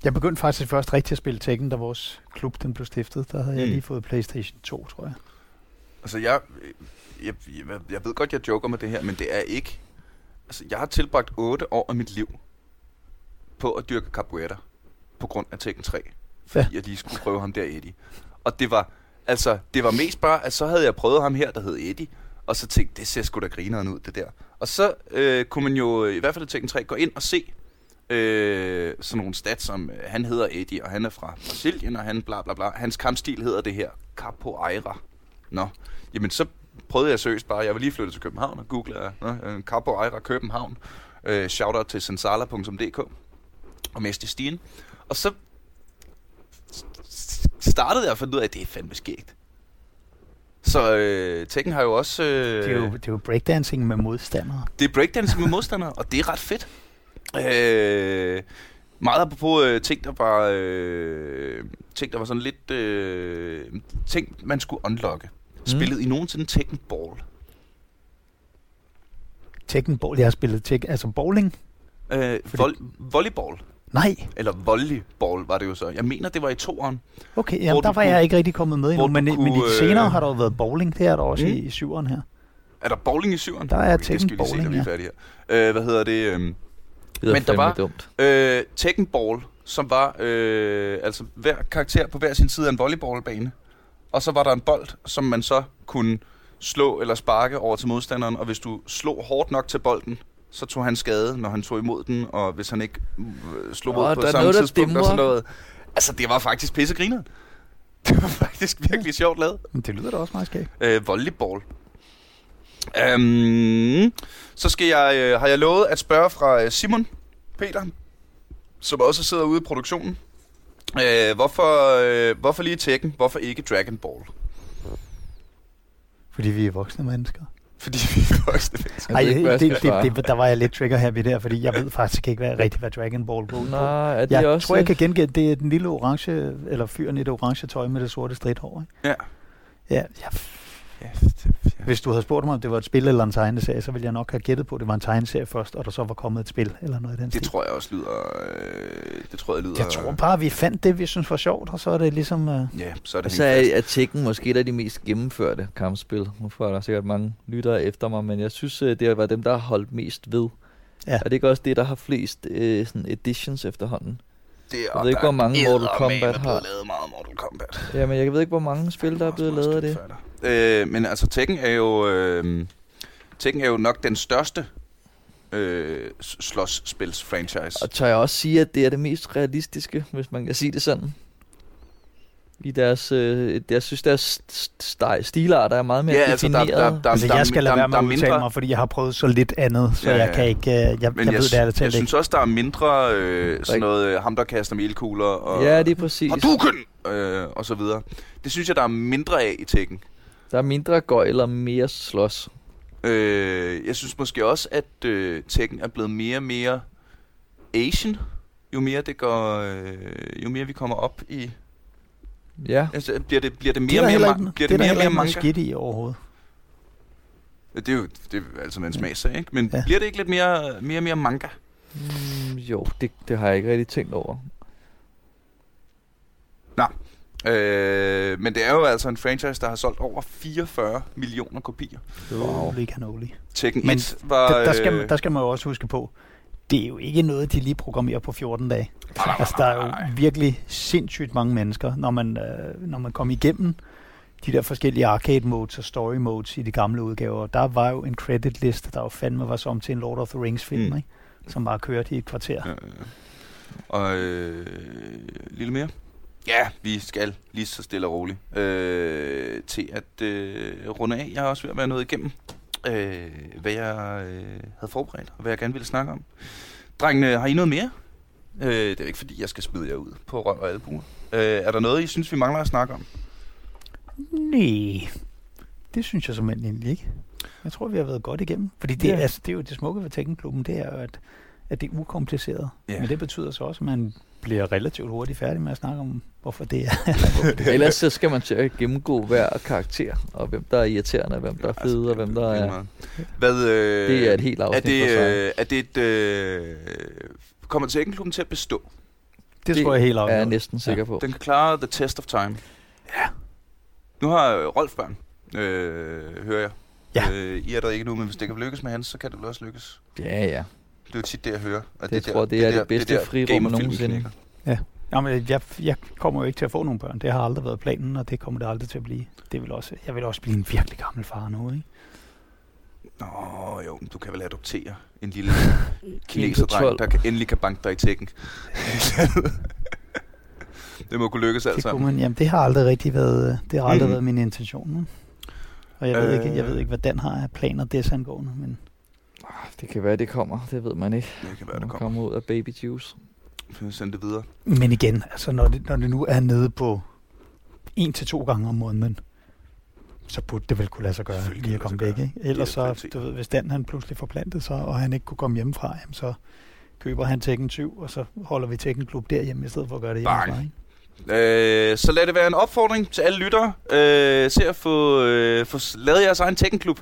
Jeg begyndte faktisk først rigtig at spille Tekken, da vores klub den blev stiftet. Der havde jeg Mm. lige fået Playstation 2, tror jeg. Altså, jeg, jeg, jeg, jeg ved godt, jeg joker med det her, men det er ikke... Altså, jeg har tilbragt 8 år af mit liv på at dyrke capoeira på grund af Tekken 3. Fordi jeg lige skulle prøve ham der, Eddie. Og det var, altså, det var mest bare, at så havde jeg prøvet ham her, der hed Eddie, og så tænkte det ser sgu da grineren ud, det der. Og så øh, kunne man jo i hvert fald i Tekken 3 gå ind og se øh, sådan nogle stats, som øh, han hedder Eddie, og han er fra Brasilien, og han bla bla bla. Hans kampstil hedder det her, Capoeira. Nå, jamen så prøvede jeg seriøst bare, jeg var lige flyttet til København, og googlede Nå, øh, Capoeira København. Øh, shoutout til sensala.dk og Mester Stien. Og så startede jeg at finde ud af, at det er fandme skægt. Så øh, Tekken har jo også... Øh, Det er jo, det er jo breakdancing med modstandere. det er breakdancing med modstandere, og det er ret fedt. Øh, meget apropos øh, ting, der var, øh, ting, der var sådan lidt... Øh, ting, man skulle unlocke. Spillede I nogensinde Tekken Ball? Tekken Ball, jeg har spillet Tekken, altså bowling? Øh, Fordi- voll, volleyball. Nej. Eller volleyball var det jo så. Jeg mener, det var i toeren. Okay, jamen, der var kunne- jeg ikke rigtig kommet med endnu, men, du men i kunne, senere øh, har der jo været bowling, det er der også Mm. i, i syveren her. Er der bowling i syveren? Der er det Tekken lige se, bowling, vi er færdige her. Øh, hvad hedder det? Øh, Det Men der var- dumt. Øh, Tekken Ball, som var øh, altså hver karakter på hver sin side af en volleyballbane. Og så var der en bold, som man så kunne slå eller sparke over til modstanderen. Og hvis du slog hårdt nok til bolden, så tog han skade, når han tog imod den. Og hvis han ikke øh, slog ud på samme noget, tidspunkt og sådan noget. Altså, det var faktisk pissegrineren. Det var faktisk virkelig sjovt lavet. Men det lyder da også meget skægt. Øh, volleyball. Um, så skal jeg, øh, har jeg lovet at spørge fra øh, Simon Peter, som også sidder ude i produktionen. Øh, hvorfor, øh, hvorfor lige Tekken? Hvorfor ikke Dragon Ball? Fordi vi er voksne mennesker. Fordi vi er voksne mennesker. Jeg Ej, ved ikke, hvad jeg det, svare. det, det, der var jeg lidt trigger happy der, fordi jeg ved faktisk ikke hvad, rigtigt, hvad Dragon Ball går ud på. Nej, er det Jeg også... tror, jeg kan gengælde, det er den lille orange, eller fyren i det orange tøj med det sorte stridthår. Ikke? Ja. Ja, ja, Ja, det, ja. Hvis du havde spurgt mig, om det var et spil eller en tegneserie, så ville jeg nok have gættet på, at det var en tegneserie først, og der så var kommet et spil eller noget i den Det stil. tror jeg også lyder... Øh, det tror jeg lyder... Jeg tror bare, at vi fandt det, vi synes var sjovt, og så er det ligesom... Uh, Ja, så er det Og så helt er, er Tekken måske et af de mest gennemførte kampspil. Nu får der sikkert mange lyttere efter mig, men jeg synes, øh, det har været dem, der har holdt mest ved. Ja. Er det ikke også det, der har flest øh, sådan editions efterhånden? Det er, Jeg ved ikke, hvor mange Mortal Kombat har. lavet meget Mortal Kombat. Jamen, jeg ved ikke, hvor mange spil, der er blevet lavet af det. Øh, men altså, Tekken er jo... Øh, Tekken er jo nok den største øh, slåsspils franchise. Og tør jeg også sige, at det er det mest realistiske, hvis man kan sige det sådan? I deres, øh, jeg synes, deres st- st- stilarter er meget mere Ja, altså, der- defineret. der- der- altså, jeg skal lade være med at udtale mindre- mig, fordi jeg har prøvet så lidt andet, så Ja, jeg ja. kan ikke... Uh, jeg, jeg, Men jeg, ved det ærligt jeg talt synes også, der er mindre øh, sådan noget, øh, ham der kaster melkugler og, ja, det er præcis. og du øh, og så videre. Det synes jeg, der er mindre af i Tekken. Der er mindre gøj eller mere slås. Øh, jeg synes måske også, at øh, Tekken er blevet mere og mere Asian. Jo mere det går, øh, jo mere vi kommer op i, Ja, altså, bliver det bliver det Det mere er og mere, heller ma- ikke, bliver det er det mere mere manga. skidt i overhovedet. Det er jo det er altså en smagssag, ikke? Men Ja. bliver det ikke lidt mere mere og mere manga? mm, jo, det, det har jeg ikke rigtig tænkt over. Øh, men det er jo altså en franchise, der har solgt over 44 millioner kopier. Holy cannoli. Tekken Men 1 var... Der, der, skal, øh, der skal man jo også huske på, det er jo ikke noget, de lige programmerer på 14 dage. Altså, der er jo virkelig sindssygt mange mennesker, når man, øh, når man kommer igennem de der forskellige arcade modes og story modes i de gamle udgaver. Der var jo en credit liste, der jo fandme var som til en Lord of the Rings film, Mm. ikke? som bare kørte i et kvarter. Ja, ja. Og øh, lille mere. Ja, vi skal lige så stille og roligt øh, til at øh, runde af. Jeg har også ved at være nået igennem, øh, hvad jeg øh, havde forberedt, og hvad jeg gerne ville snakke om. Drengene, har I noget mere? Øh, det er ikke, fordi jeg skal smide jer ud på røv og albuer. Øh, er der noget, I synes, vi mangler at snakke om? Nej, det synes jeg simpelthen egentlig ikke. Jeg tror, vi har været godt igennem. Fordi det, Ja. altså, det er jo det smukke ved Tekkenklubben, det er jo, at, at det er ukompliceret. Ja. Men det betyder så også, at man bliver relativt hurtigt færdig med at snakke om, hvorfor det er. Ellers så skal man til at gennemgå hver karakter, og hvem der er irriterende, hvem der er fede, og hvem der er... Hvad, øh, Det er et helt er afsnit det, for sig. øh, er det et... Øh, kommer Tekkenklubben til at bestå? Det, det tror jeg helt er jeg afgjort. næsten sikker på. Den kan klare the test of time. Ja. Nu har øh, Rolf børn, øh, hører jeg. Ja. Øh, I er der ikke nu, men hvis det kan lykkes med hans, så kan det også lykkes. Ja, ja. Det er jo tit det, jeg hører. Og Det tror jeg, det er det bedste der frirum nogensinde. knækker. Jamen, jeg, jeg kommer jo ikke til at få nogle børn. Det har aldrig været planen, og det kommer det aldrig til at blive. Det vil også, jeg vil også blive en virkelig gammel far nu, ikke? Nå jo, du kan vel adoptere en lille kineserdreng, 12. der kan, endelig kan banke dig i tækken. det må kunne lykkes Det, altså. kunne man, jamen, det har aldrig rigtig været, det har aldrig Mhm. været min intention. Nu. Og jeg ved, Øh. ikke, jeg ved ikke, hvad Dan har af planer desangående, men Det kan være, det kommer. Det ved man ikke. Det kan være, Det det kommer. kommer ud af baby juice. Vi sende det videre. Men igen, altså når det, når det nu er nede på en til to gange om måneden, så burde det vel kunne lade sig gøre lige at komme væk. Ikke? Ellers er så, du ved, hvis Dan han pludselig forplantede sig, og han ikke kunne komme hjemmefra, jamen, så køber han Tekken 20, og så holder vi Tekken Klub derhjemme, i stedet for at gøre det hjemmefra. Ikke? Øh, så lad det være en opfordring til alle lyttere. Øh, se at få, øh, få lavet jeres egen Tekken-klub.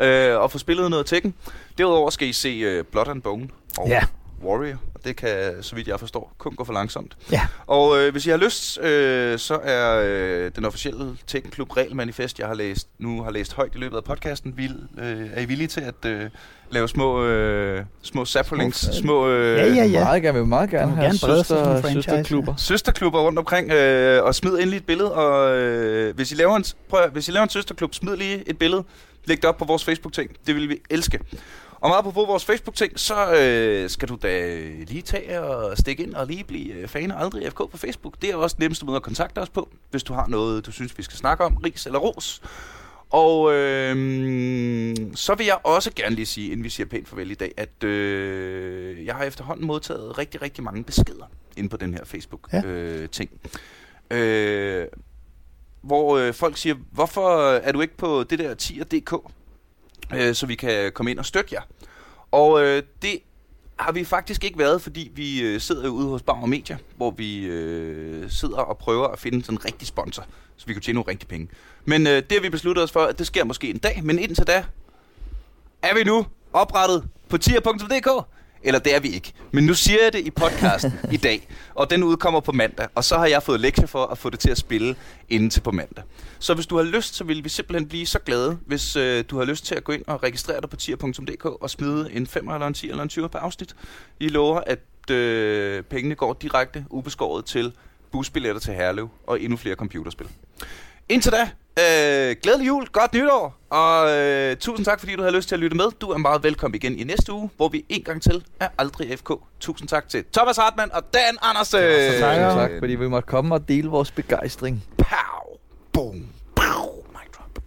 Øh, og få spillet noget Tekken. Derudover skal I se øh, Blood and Bone og Ja. Warrior. Og det kan, så vidt jeg forstår, kun gå for langsomt. Ja. Og øh, hvis I har lyst, øh, så er øh, den officielle Tekken-klub regelmanifest, jeg har læst, nu har læst højt i løbet af podcasten, vil, øh, er I villige til at øh, lave små, øh, små saplings, Små- små øh, Ja, ja, ja. Meget gerne, vi vil meget gerne have søster, søsterklubber. søsterklubber rundt omkring, øh, og smid endelig et billede. Og øh, hvis, I laver en, prøv, hvis I laver en søsterklub, smid lige et billede. Læg det op på vores Facebook-ting. Det vil vi elske. Og meget på vores Facebook-ting, så øh, skal du da lige tage og stikke ind og lige blive øh, fan af Aldrig FK på Facebook. Det er også nemmeste måde at kontakte os på, hvis du har noget, du synes, vi skal snakke om, ris eller ros. Og øh, så vil jeg også gerne lige sige, inden vi siger pænt farvel i dag, at øh, jeg har efterhånden modtaget rigtig, rigtig mange beskeder inde på den her Ja. Facebook-ting. Øh, ting. øh, hvor øh, folk siger, hvorfor er du ikke på det der tier.dk, øh, så vi kan komme ind og støtte jer. Og øh, det har vi faktisk ikke været, fordi vi øh, sidder jo ude hos Bauer Media, hvor vi øh, sidder og prøver at finde sådan en rigtig sponsor, så vi kan tjene nogle rigtige penge. Men øh, det har vi besluttet os for, at det sker måske en dag, men indtil da er vi nu oprettet på tier.dk. Eller det er vi ikke. Men nu siger jeg det i podcasten i dag, og den udkommer på mandag. Og så har jeg fået lektier for at få det til at spille inden til på mandag. Så hvis du har lyst, så vil vi simpelthen blive så glade, hvis øh, du har lyst til at gå ind og registrere dig på tier.dk og smide en 5 eller en 10 eller en 20 per afsnit. I lover, at øh, pengene går direkte ubeskåret til busbilletter til Herlev og endnu flere computerspil. Indtil da, Øh, glædelig jul, godt nytår, og øh, tusind tak, fordi du havde lyst til at lytte med. Du er meget velkommen igen i næste uge, hvor vi en gang til er aldrig FK. Tusind tak til Thomas Hartmann og Dan Andersen. Ja, tak, tak, fordi vi måtte komme og dele vores begejstring. Pow, boom, pow, mic drop.